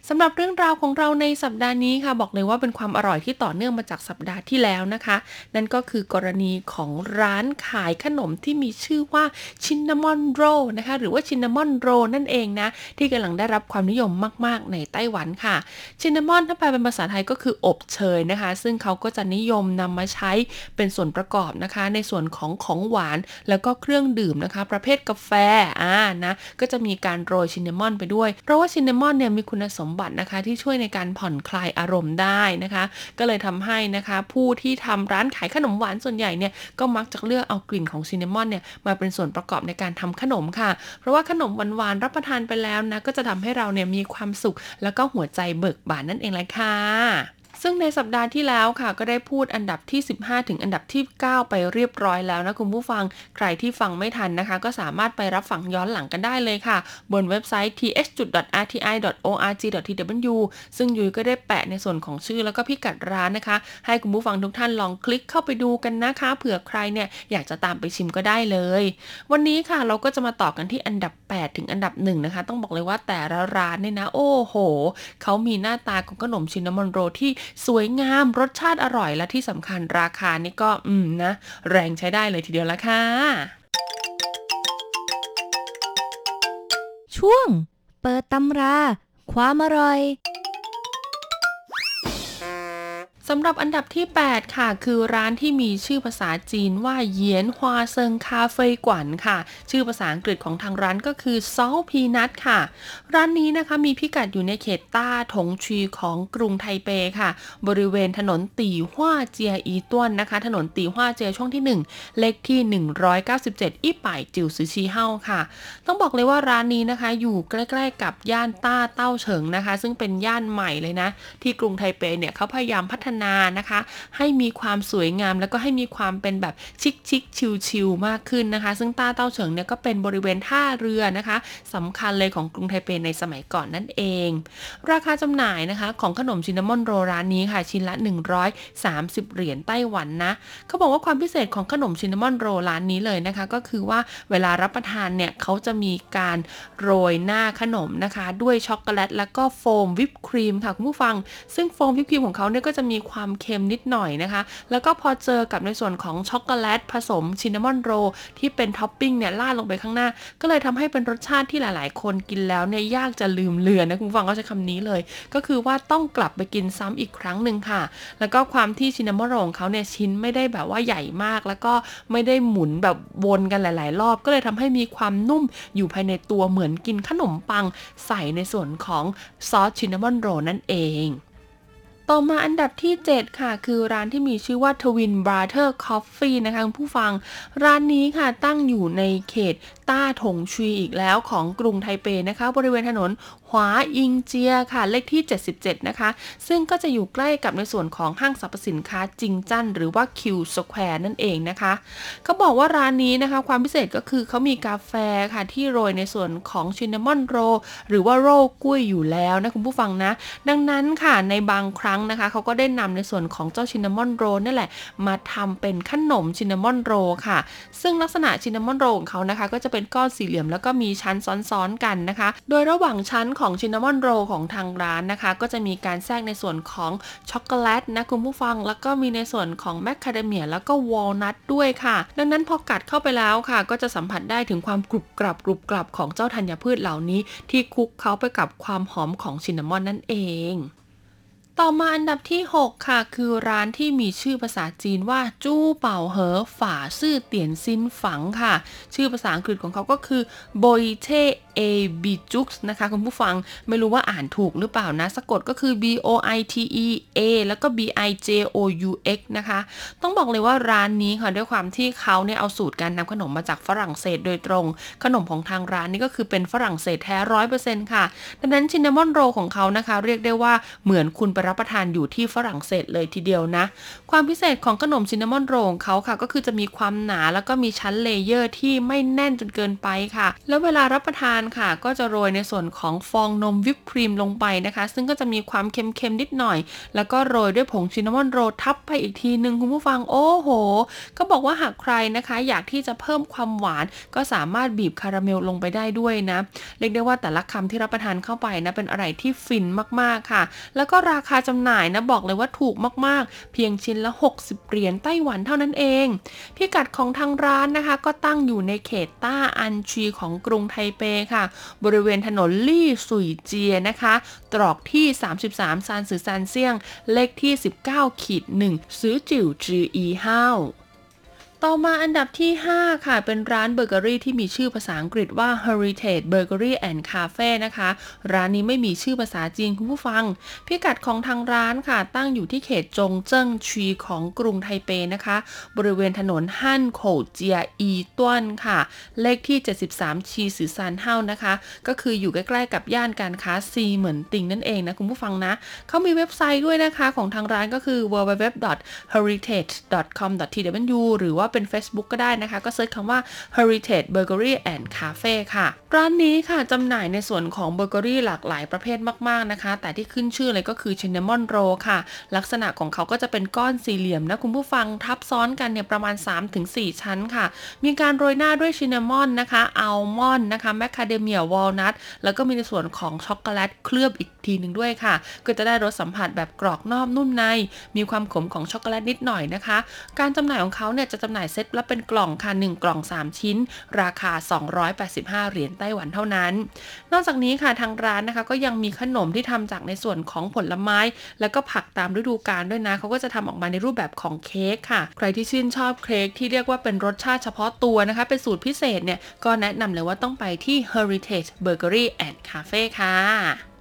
สำหรับเรื่องราวของเราในสัปดาห์นี้ค่ะ บอกเลยว่าเป็นความอร่อยที่ต่อเนื่องมาจากสัปดาห์ที่แล้วนะคะ นั่นก็คือกรณีของร้านขายขนมที่มีชื่อว่าชินนามอนโรนะคะหรือว่าชินนามอนโรนั่นเองนะที่กำลังได้รับความนิยมมาก ๆ ในไต้หวันค่ะชินนามอนถ้าแปลเป็นภาษาไทยก็คืออบเชยนะคะ ซึ่งเขาก็จะนิยมนำมาใช้เป็นส่วนประกอบนะคะ ในส่วนของของหวานแล้วก็เครื่องดื่มนะคะ ประเภทกาแฟอ่านะก็จะมีการโรยชินนามอนไปด้วย เพราะว่าชินนามอนเนี่ยมีคุณสมบัตินะคะที่ช่วยในการผ่อนคลายอารมณ์ได้นะคะ ก็เลยทำให้นะคะผู้ที่ทำร้านขายขนมหวานส่วนใหญ่เนี่ยก็มักจะเลือกเอากลิ่นของชินนามอนเนี่ยมาเป็นส่วนประกอบในการทำขนมค่ะ เพราะว่าขนมหวานๆรับประทานไปแล้วนะก็จะทำให้เราเนี่ยมีความสุขแล้วก็หัวใจเบิกบานนั่นเองแหละค่ะ ซึ่งในสัปดาห์ที่แล้วค่ะก็ได้พูดอันดับที่ 15 ถึงอันดับที่ 9 ไปเรียบร้อยแล้วนะคุณผู้ฟัง ใครที่ฟังไม่ทันนะคะ ก็สามารถไปรับฟังย้อนหลังกันได้เลยค่ะ บนเว็บไซต์ th.rti.org.tw ซึ่งยุ้ยก็ได้แปะในส่วนของชื่อแล้วก็พิกัดร้านนะคะ ให้คุณผู้ฟังทุกท่านลองคลิกเข้าไปดูกันนะคะ เผื่อใครเนี่ยอยากจะตามไปชิมก็ได้เลย วันนี้ค่ะเราก็จะมาต่อกันที่อันดับ 8 ถึงอันดับ1นะคะ ต้องบอกเลยว่าแต่ละร้านเนี่ยนะ โอ้โหเขามีหน้าตาของขนมชินนามอนโรที่สวยงามรสชาติอร่อยและที่สำคัญราคานี่ก็อืมนะ แรงใช้ได้เลยทีเดียวละค่ะ ช่วง เปิดตำรา ความอร่อย สำหรับอันดับที่ 8 ค่ะ คือร้านที่มีชื่อภาษาจีนว่า鹽花生咖啡館 ค่ะ ชื่อภาษาอังกฤษของทางร้านก็คือ Salt Peanut ค่ะ ร้านนี้นะคะมีพิกัดอยู่ในเขตต้าถงชีของกรุงไทเปค่ะ บริเวณถนนตีฮวาเจียอีต้วนนะคะ ถนนตีฮวาเจียช่วงที่ 1 เลขที่ 197 อี้ป่ายจิวซือชีเฮาค่ะ ต้องบอกเลยว่าร้านนี้นะคะ อยู่ใกล้ๆกับย่านต้าเต้าเฉิงนะคะ ซึ่งเป็นย่านใหม่เลยนะ ที่กรุงไทเปเนี่ยเขาพยายามพัฒนานะคะ ให้มีความสวยงาม แล้วก็ให้มีความเป็นแบบชิคชิคชิลชิลมากขึ้นนะคะ ซึ่งต้าเต้าเฉิงเนี่ยก็เป็นบริเวณท่าเรือนะคะสำคัญเลยของกรุงไทเปในสมัยก่อนนั่นเอง ราคาจำหน่ายนะคะของขนมชินนามอนโรร้านนี้ค่ะชิ้นละ 130 เหรียญไต้หวันนะเขาบอกว่าความพิเศษของขนมชินนามอนโรร้านนี้เลยนะคะ ก็คือว่าเวลารับประทานเนี่ยเขาจะมีการโรยหน้าขนมนะคะ ด้วยช็อกโกแลตแล้วก็โฟมวิปครีมค่ะคุณผู้ฟัง ซึ่งโฟมวิปครีมของเขาเนี่ยก็จะมีความเค็มนิดหน่อยนะคะ แล้วก็พอเจอกับในส่วนของช็อกโกแลตผสม cinnamon roll ที่เป็นท็อปปิ้งเนี่ยราดลงไปข้างหน้า ก็เลยทำให้เป็นรสชาติที่หลาย ๆ คนกินแล้วเนี่ยยากจะลืมเลือนนะคุณฟังก็ใช้คำนี้เลย ก็คือว่าต้องกลับไปกินซ้ำอีกครั้งหนึ่งค่ะ แล้วก็ความที่ cinnamon roll ของเขาเนี่ยชิ้นไม่ได้แบบว่าใหญ่มาก แล้วก็ไม่ได้หมุนแบบวนกันหลาย ๆ รอบ ก็เลยทำให้มีความนุ่มอยู่ภายในตัวเหมือนกินขนมปัง ใส่ในส่วนของซอสชินนามอนโรนั่นเอง ต่อมาอันดับที่ 7 ค่ะ คือร้านที่มีชื่อว่า Twin Brother Coffee นะคะคุณผู้ฟัง ร้านนี้ค่ะตั้งอยู่ในเขต ต้าถงชีอีกแล้วของกรุงไทเปนะคะ บริเวณถนนหวาอิงเจียค่ะ เลขที่ 77 นะคะ ซึ่งก็จะอยู่ใกล้กับในส่วนของห้างสรรพสินค้าจิงจันหรือว่าคิวสแควร์นั่นเองนะคะเขาบอกว่าร้านนี้นะคะ ความพิเศษก็คือเขามีกาแฟค่ะที่โรยในส่วนของชินนามอนโร หรือว่าโรกุ้ยอยู่แล้วนะคุณผู้ฟังนะ ดังนั้นค่ะในบางครั้งนะคะเขาก็ได้นำในส่วนของเจ้าชินนามอนโรนั่นแหละ มาทำเป็นขนมชินนามอนโรค่ะ ซึ่งลักษณะชินนามอนโรของเขานะคะ ก็จะเป็นเป็นก้อนสี่เหลี่ยมแล้วก็มีชั้นซ้อนๆกันนะคะ โดยระหว่างชั้นของชินนามอนโรของทางร้านนะคะ ก็จะมีการแทรกในส่วนของช็อกโกแลตนะคุณผู้ฟัง แล้วก็มีในส่วนของแมคคาเดเมียแล้วก็วอลนัทด้วยค่ะ ดังนั้นพอกัดเข้าไปแล้วค่ะ ก็จะสัมผัสได้ถึงความกรุบกรับกรุบกรับของเจ้าธัญพืชเหล่านี้ ที่คลุกเคล้าไปกับความหอมของ cinnamon นั่นเอง ต่อมาอันดับที่ 6 ค่ะ คือร้านที่มีชื่อภาษาจีนว่า 珠寶盒法式點心坊 ค่ะ ชื่อภาษาอังกฤษของเขาก็คือ Boite a Bijoux นะคะ คุณผู้ฟังไม่รู้ว่าอ่านถูกหรือเปล่านะ สะกดก็คือ B O I T E A แล้วก็ B I J O U X นะคะ ต้องบอกเลยว่าร้านนี้ค่ะ ด้วยความที่เขาเนี่ยเอาสูตรการทำขนมมาจากฝรั่งเศสโดยตรง ขนมของทางร้านนี่ก็คือเป็นฝรั่งเศสแท้ร้อยเปอร์เซ็นต์ค่ะ ดังนั้น cinnamon roll ของเขานะคะ เรียกได้ว่าเหมือนคุณไปรับประทานอยู่ที่ฝรั่งเศสเลยทีเดียวนะ ความพิเศษของขนม cinnamon roll ของเขาค่ะ ก็คือจะมีความหนาแล้วก็มีชั้น layer ที่ไม่แน่นจนเกินไปค่ะ แล้วเวลารับประทานค่ะ ก็จะโรยในส่วนของฟองนมวิปครีมลงไปนะคะ ซึ่งก็จะมีความเค็มๆนิดหน่อย แล้วก็โรยด้วยผงชินนามอนโรทับไปอีกทีหนึ่งคุณผู้ฟังโอ้โห ก็บอกว่าหากใครนะคะ อยากที่จะเพิ่มความหวาน ก็สามารถบีบคาราเมลลงไปได้ด้วยนะเรียกได้ว่าแต่ละคำที่รับประทานเข้าไปนะเป็นอะไรที่ฟินมากๆค่ะ แล้วก็ราคาจำหน่ายนะบอกเลยว่าถูกมากๆ เพียงชิ้นละ 60 เหรียญไต้หวันเท่านั้นเอง พิกัดของทางร้านนะคะก็ตั้งอยู่ในเขตต้าอันชีของกรุงไทเปค่ะ บริเวณถนนลี่สุยเจียนะคะ ตรอกที่ 33 三十三巷 เลขที่ 19ขีด1ซื้อจิ๋วจืออีห้าว ต่อมาอันดับที่ 5 ค่ะ เป็นร้านเบเกอรี่ที่มีชื่อภาษาอังกฤษว่า Heritage Bakery and Cafe นะคะ ร้านนี้ไม่มีชื่อภาษาจีนคุณผู้ฟัง พิกัดของทางร้านค่ะ ตั้งอยู่ที่เขตจงเจิ้งชีของกรุงไทเปนะคะ บริเวณถนนฮั่นโขเจียอีต้วนค่ะ เลขที่ 73 七十三號 นะคะ ก็คืออยู่ใกล้ๆกับย่านการค้าซีเหมินติงนั่นเองนะคุณผู้ฟังนะเขามีเว็บไซต์ด้วยนะคะของทางร้านก็คือ www.heritage.com.tw หรือว่าเป็น Facebook ก็ได้นะคะ ก็ search คำว่า Heritage Bakery and Cafe ค่ะ ร้านนี้ค่ะจำหน่ายในส่วนของเบเกอรี่หลากหลายประเภทมากๆนะคะ แต่ที่ขึ้นชื่อเลยก็คือ cinnamon rollค่ะ ลักษณะของเขาก็จะเป็นก้อนสี่เหลี่ยมนะ คุณผู้ฟังทับซ้อนกันเนี่ยประมาณ 3-4 ชั้นค่ะ มีการโรยหน้าด้วย cinnamon นะคะอัลมอนด์นะคะแมคคาเดเมียวอลนัทแล้วก็มีในส่วนของช็อกโกแลตเคลือบอีกทีหนึ่งด้วยค่ะ ก็จะได้รสสัมผัสแบบกรอบนอกนุ่มใน มีความขมของช็อกโกแลตนิดหน่อยนะคะ การจำหน่ายของเขาเนี่ยจะจำหน่ายเซตละเป็นกล่องค่ะ 1 กล่อง 3 ชิ้น ราคา 285 เหรียญไต้หวันเท่านั้น นอกจากนี้ค่ะทางร้านนะคะก็ยังมีขนมที่ทำจากในส่วนของผลไม้ แล้วก็ผักตามฤดูกาลด้วยนะเขาก็จะทำออกมาในรูปแบบของเค้กค่ะ ใครที่ชื่นชอบเค้กที่เรียกว่าเป็นรสชาติเฉพาะตัวนะคะ เป็นสูตรพิเศษเนี่ยก็แนะนำเลยว่าต้องไปที่ Heritage Bakery and Cafe ค่ะ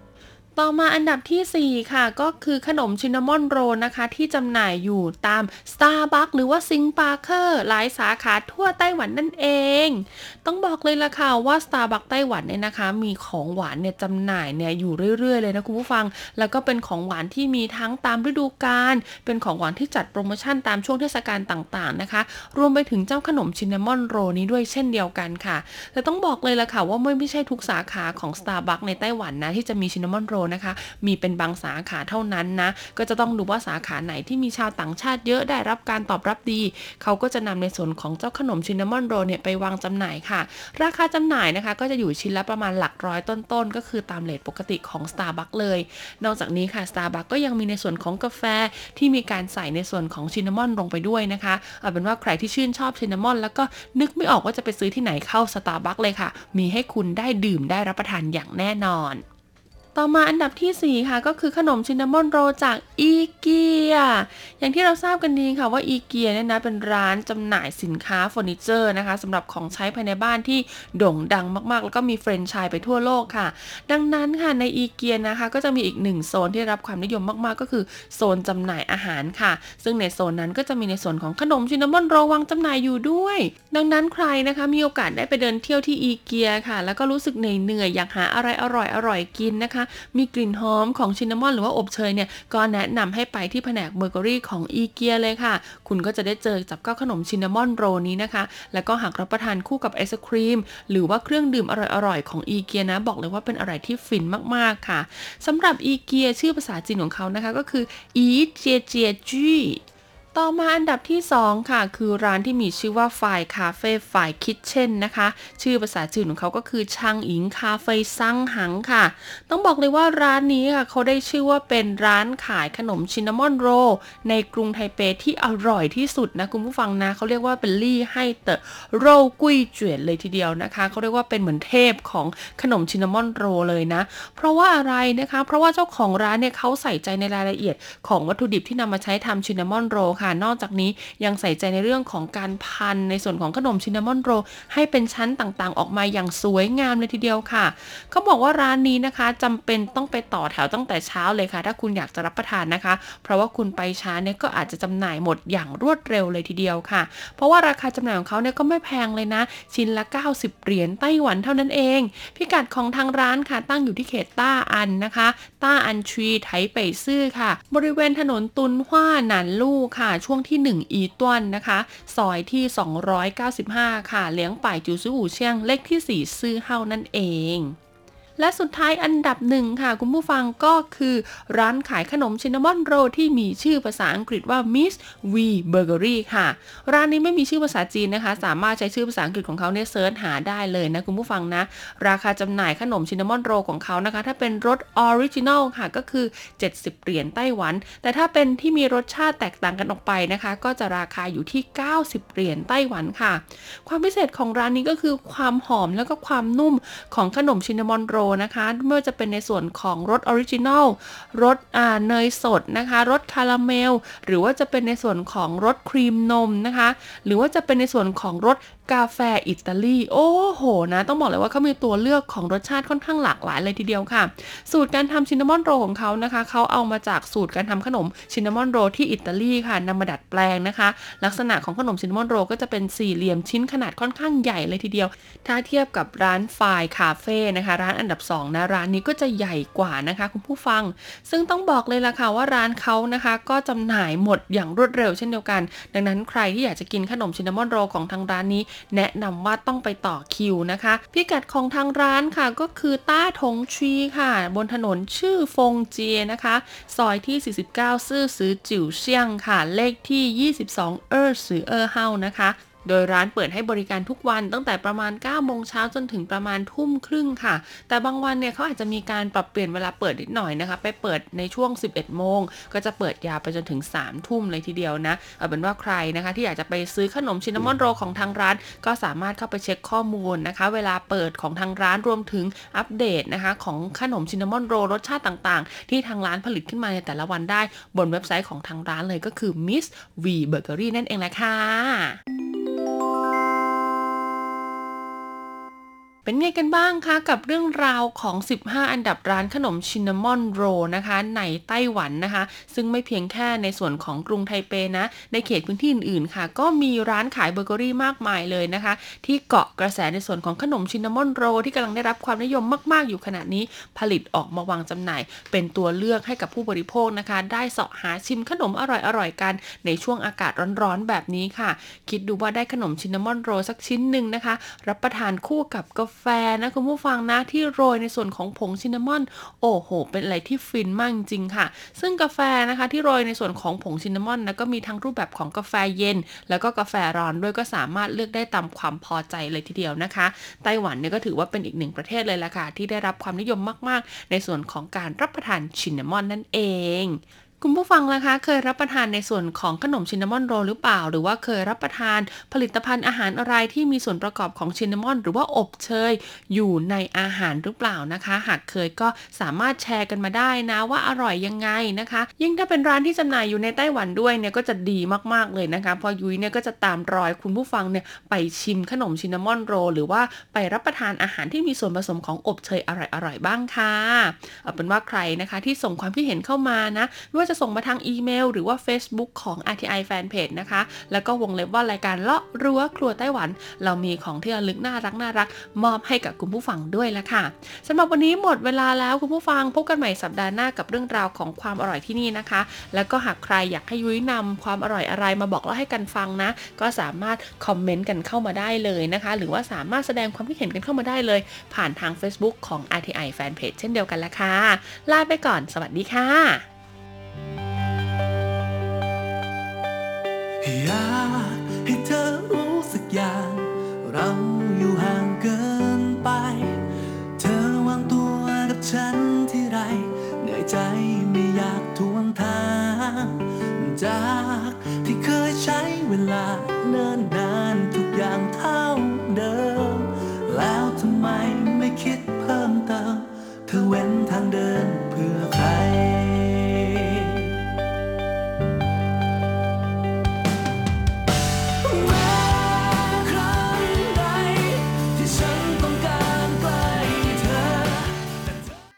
ต่อมาอันดับทีสี่ 4 ค่ะ ก็คือขนมชินนามอนโรนะคะ ที่จำหน่ายอยู่ตาม Starbucks หรือว่าซิงปาร์เคอร์หลายสาขาทั่วไต้หวันนั่นเอง ต้องบอกเลยละค่ะว่า Starbucks ไต้หวันเนี่ยนะคะ มีของหวานเนี่ยจำหน่ายเนี่ยอยู่เรื่อย ๆ เลยนะคุณผู้ฟัง แล้วก็เป็นของหวานที่มีทั้งตามฤดูกาลเป็นของหวานที่จัดโปรโมชั่นตามช่วงเทศกาลต่างๆนะคะ รวมไปถึงเจ้าขนมชินนามอนโรนี้ด้วยเช่นเดียวกันค่ะแต่ต้องบอกเลยละค่ะว่าไม่ไม่ใช่ทุกสาขาของ Starbucks ในไต้หวันนะที่จะมีชินนามอนโรนะคะ มีเป็นบางสาขาเท่านั้นนะ ก็จะต้องดูว่าสาขาไหนที่มีชาวต่างชาติเยอะได้รับการตอบรับดี เขาก็จะนำในส่วนของเจ้าขนมชินนามอนโรเนี่ยไปวางจำหน่ายค่ะ ราคาจำหน่ายนะคะก็จะอยู่ชิ้นละประมาณหลักร้อยต้นๆ ก็คือตามเลทปกติของ Starbucks เลย นอกจากนี้ค่ะ Starbucks ก็ยังมีในส่วนของกาแฟที่มีการใส่ในส่วนของชินนามอนลงไปด้วยนะคะเอาเป็นว่าใครที่ชื่นชอบชินนามอน แล้วก็นึกไม่ออกว่าจะไปซื้อที่ไหนเข้า Starbucks เลยค่ะ มีให้คุณได้ดื่มได้รับประทานอย่างแน่นอน ต่อมาอันดับทีสี่ 4 ค่ะก็คือขนมชินนามอนโรจากอีเกีย อย่างที่เราทราบกันดีค่ะว่าอีเกียเนี่ยนะเป็นร้านจำหน่ายสินค้าเฟอร์นิเจอร์นะคะสำหรับของใช้ภายในบ้านที่โด่งดังมากๆ แล้วก็มีแฟรนไชส์ไปทั่วโลกค่ะ ดังนั้นค่ะในอีเกียนะคะก็จะมีอีกหนึ่งโซนที่รับความนิยมมากๆ ก็คือโซนจำหน่ายอาหารค่ะ ซึ่งในโซนนั้นก็จะมีในส่วนของขนมชินนามอนโรวางจำหน่ายอยู่ด้วย ดังนั้นใครนะคะมีโอกาสได้ไปเดินเที่ยวที่อีเกียค่ะ แล้วก็รู้สึกเหนื่อยๆอยากหาอะไรอร่อยๆกินนะคะมีกลิ่นหอมของ cinnamon หรือว่าอบเชยเนี่ย ก็แนะนำให้ไปที่แผนกเบเกอรี่ของอีเกียเลยค่ะ คุณก็จะได้เจอกับเจ้าขนม cinnamon roll นี้นะคะ แล้วก็หากรับประทานคู่กับไอศครีม หรือว่าเครื่องดื่มอร่อยๆของอีเกียนะ บอกเลยว่าเป็นอะไรที่ฟินมากๆค่ะสำหรับอีเกียชื่อภาษาจีนของเขานะคะก็คืออีเจียเจียจี้ ต่อมาอันดับที่ 2 ค่ะ คือร้านที่มีชื่อว่าฝ่ายคาเฟ่ฝ่าย Kitchen นะคะ ชื่อภาษาจีนของเขาก็คือชังอิงคาเฟ่ซังหังค่ะ ต้องบอกเลยว่าร้านนี้ค่ะ เขาได้ชื่อว่าเป็นร้านขายขนมชินนามอนโร ในกรุงไทเปที่อร่อยที่สุดนะคุณผู้ฟังนะเขาเรียกว่าเป็นลี่ให้เตอโรกุ้ยเจ๋ยเลยทีเดียวนะคะเขาเรียกว่าเป็นเหมือนเทพของขนมชินนามอนโรเลยนะ เพราะว่าอะไรนะคะ เพราะว่าเจ้าของร้านเนี่ยเขาใส่ใจในรายละเอียดของวัตถุดิบที่นำมาใช้ทำชินนามอนโรค่ะ นอกจากนี้ยังใส่ใจในเรื่องของการพันในส่วนของขนม cinnamon roll ให้เป็นชั้นต่างๆ ออกมาอย่างสวยงามเลยทีเดียวค่ะ เขาบอกว่าร้านนี้นะคะจำเป็นต้องไปต่อแถวตั้งแต่เช้าเลยค่ะ ถ้าคุณอยากจะรับประทานนะคะ เพราะว่าคุณไปช้าเนี่ยก็อาจจะจำหน่ายหมดอย่างรวดเร็วเลยทีเดียวค่ะ เพราะว่าราคาจำหน่ายของเขาเนี่ยก็ไม่แพงเลยนะ ชิ้นละ 90 เหรียญไต้หวันเท่านั้นเอง พิกัดของทางร้านค่ะ ตั้งอยู่ที่เขตต้าอันนะคะ ต้าอันชีไทเปซื่อค่ะ บริเวณถนนตุนหว้าหนานลู่ค่ะช่วงที่ 1 อีต้วนนะคะ ซอยที่ 295 ค่ะ เลี้ยงป่ายจูซูอูเชียงเลขที่ 4 ซื่อเฮานั่นเอง และสุดท้ายอันดับหนึ่งค่ะคุณผู้ฟังก็คือร้านขายขนมชินนามอนโรที่มีชื่อภาษาอังกฤษว่า Miss V Burgery ค่ะ ร้านนี้ไม่มีชื่อภาษาจีนนะคะ สามารถใช้ชื่อภาษาอังกฤษของเขาเนี่ยเซิร์ชหาได้เลยนะคุณผู้ฟังนะ ราคาจำหน่ายขนม cinnamon roll ของเขานะคะ ถ้าเป็นรส original ค่ะก็คือ 70 เหรียญไต้หวัน แต่ถ้าเป็นที่มีรสชาติแตกต่างกันออกไปนะคะ ก็จะราคาอยู่ที่ 90 เหรียญไต้หวันค่ะ ความพิเศษของร้านนี้ก็คือความหอมแล้วก็ความนุ่มของขนม cinnamon roll นะคะไม่ว่าจะเป็นในส่วนของรส original รสเนยสดนะคะรสคาราเมล หรือว่าจะเป็นในส่วนของรสครีมนมนะคะ หรือว่าจะเป็นในส่วนของรส กาแฟอิตาลี โอ้โหนะต้องบอกเลยว่าเขามีตัวเลือกของรสชาติค่อนข้างหลากหลายเลยทีเดียวค่ะ สูตรการทำชินนามอนโรของเขานะคะเขาเอามาจากสูตรการทำขนมชินนามอนโรที่อิตาลีค่ะนำมาดัดแปลงนะคะ ลักษณะของขนมชินนามอนโรก็จะเป็นสี่เหลี่ยมชิ้นขนาดค่อนข้างใหญ่เลยทีเดียว ถ้าเทียบกับร้านฝ่ายคาเฟ่นะคะร้านอันดับ2นะร้านนี้ก็จะใหญ่กว่านะคะคุณผู้ฟัง ซึ่งต้องบอกเลยล่ะค่ะว่าร้านเขานะคะก็จำหน่ายหมดอย่างรวดเร็วเช่นเดียวกัน ดังนั้นใครที่อยากจะกินขนมชินนามอนโรของทางร้านนี้แนะนำว่าต้องไปต่อคิวนะคะ พิกัดของทางร้านค่ะก็คือต้าทงชีค่ะ บนถนนชื่อฟงเจียนะคะ ซอยที่ 49 ซื่อซือจิ๋วเชียงค่ะ เลขที่ 22 เออซือเออเฮานะคะ โดยร้านเปิดให้บริการทุกวันตั้งแต่ประมาณ 9 โมงเช้าจนถึงประมาณทุ่มครึ่งค่ะ แต่บางวันเนี่ยเขาอาจจะมีการปรับเปลี่ยนเวลาเปิดนิดหน่อยนะคะ ไปเปิดในช่วง 11 โมง ก็จะเปิดยาวไปจนถึง 3 ทุ่มเลยทีเดียวนะ เอาเป็นว่าใครนะคะที่อยากจะไปซื้อขนมชินนามอนโรของทางร้าน ก็สามารถเข้าไปเช็คข้อมูลนะคะ เวลาเปิดของทางร้านรวมถึงอัปเดตนะคะของขนมชินนามอนโรรสชาติต่างๆ ที่ทางร้านผลิตขึ้นมาในแต่ละวันได้บนเว็บไซต์ของทางร้านเลยก็คือ Miss V Bakery นั่นเองแหละค่ะ Música เป็นไงกันบ้างคะกับเรื่องราวของ 15 อันดับร้านขนมชินนามอนโรนะคะ ในไต้หวันนะคะ ซึ่งไม่เพียงแค่ในส่วนของกรุงไทเปนะ ในเขตพื้นที่อื่นๆค่ะ ก็มีร้านขายเบเกอรี่มากมายเลยนะคะ ที่เกาะกระแสในส่วนของขนมชินนามอนโร ที่กำลังได้รับความนิยมมากๆ อยู่ขณะนี้ ผลิตออกมาวางจำหน่าย เป็นตัวเลือกให้กับผู้บริโภคนะคะ ได้เสาะหาชิมขนมอร่อยๆกัน ในช่วงอากาศร้อนๆแบบนี้ค่ะ คิดดูว่าได้ขนมชินนามอนโรสักชิ้นหนึ่งนะคะ รับประทานคู่กับกาแฟนะคุณผู้ฟังนะที่โรยในส่วนของผงชินนามอน โอ้โห เป็นอะไรที่ฟินมากจริงค่ะ ซึ่งกาแฟนะคะที่โรยในส่วนของผงชินนามอนนะก็มีทั้งรูปแบบของกาแฟเย็น แล้วก็กาแฟร้อนด้วยก็สามารถเลือกได้ตามความพอใจเลยทีเดียวนะคะ ไต้หวันเนี่ยก็ถือว่าเป็นอีกหนึ่งประเทศเลยละค่ะที่ได้รับความนิยมมาก ๆ ในส่วนของการรับประทานชินนามอนนั่นเอง คุณผู้ฟังล่ะคะเคยรับประทานในส่วนของขนมชินนามอนโรหรือเปล่า หรือว่าเคยรับประทานผลิตภัณฑ์อาหารอะไรที่มีส่วนประกอบของชินนามอน หรือว่าอบเชยอยู่ในอาหารหรือเปล่านะคะ หากเคยก็สามารถแชร์กันมาได้นะว่าอร่อยยังไงนะคะ ยิ่งถ้าเป็นร้านที่จำหน่ายอยู่ในไต้หวันด้วยเนี่ยก็จะดีมากๆเลยนะคะพอยุ้ยเนี่ยก็จะตามรอยคุณผู้ฟังเนี่ยไปชิมขนมชินนามอนโร หรือว่าไปรับประทานอาหารที่มีส่วนผสมของอบเชยอร่อยๆบ้างค่ะเอาเป็นว่าใครนะคะที่ส่งความคิดเห็นเข้ามานะไม่ว่าจะส่งมาทางอีเมล หรือว่า Facebook ของ RTI Fanpage นะคะ แล้วก็วงเล็บว่ารายการเลาะรั้วครัวไต้หวัน เรามีของที่ระลึกน่ารักน่ารักมอบให้กับคุณผู้ฟังด้วยละค่ะสำหรับวันนี้หมดเวลาแล้วคุณผู้ฟังพบกันใหม่สัปดาห์หน้ากับเรื่องราวของความอร่อยที่นี่นะคะ แล้วก็หากใครอยากให้ยุ้ยนำความอร่อยอะไรมาบอกเล่าให้กันฟังนะ ก็สามารถคอมเมนต์กันเข้ามาได้เลยนะคะ หรือว่าสามารถแสดงความคิดเห็นกันเข้ามาได้เลย ผ่านทาง Facebook ของ RTI Fanpage เช่นเดียวกันละค่ะลาไปก่อน สวัสดีค่ะ อยากให้เธอรู้สักอย่าง เราอยู่ห่างเกินไป เธอวางตัวกับฉันที่ไรเหนื่อยใจไม่อยากทวงทาง จากที่เคยใช้เวลาเนิ่นนานทุกอย่างเท่าเดิม แล้วทำไมไม่คิดเพิ่มเติม เธอเว้นทางเดินเพื่อใคร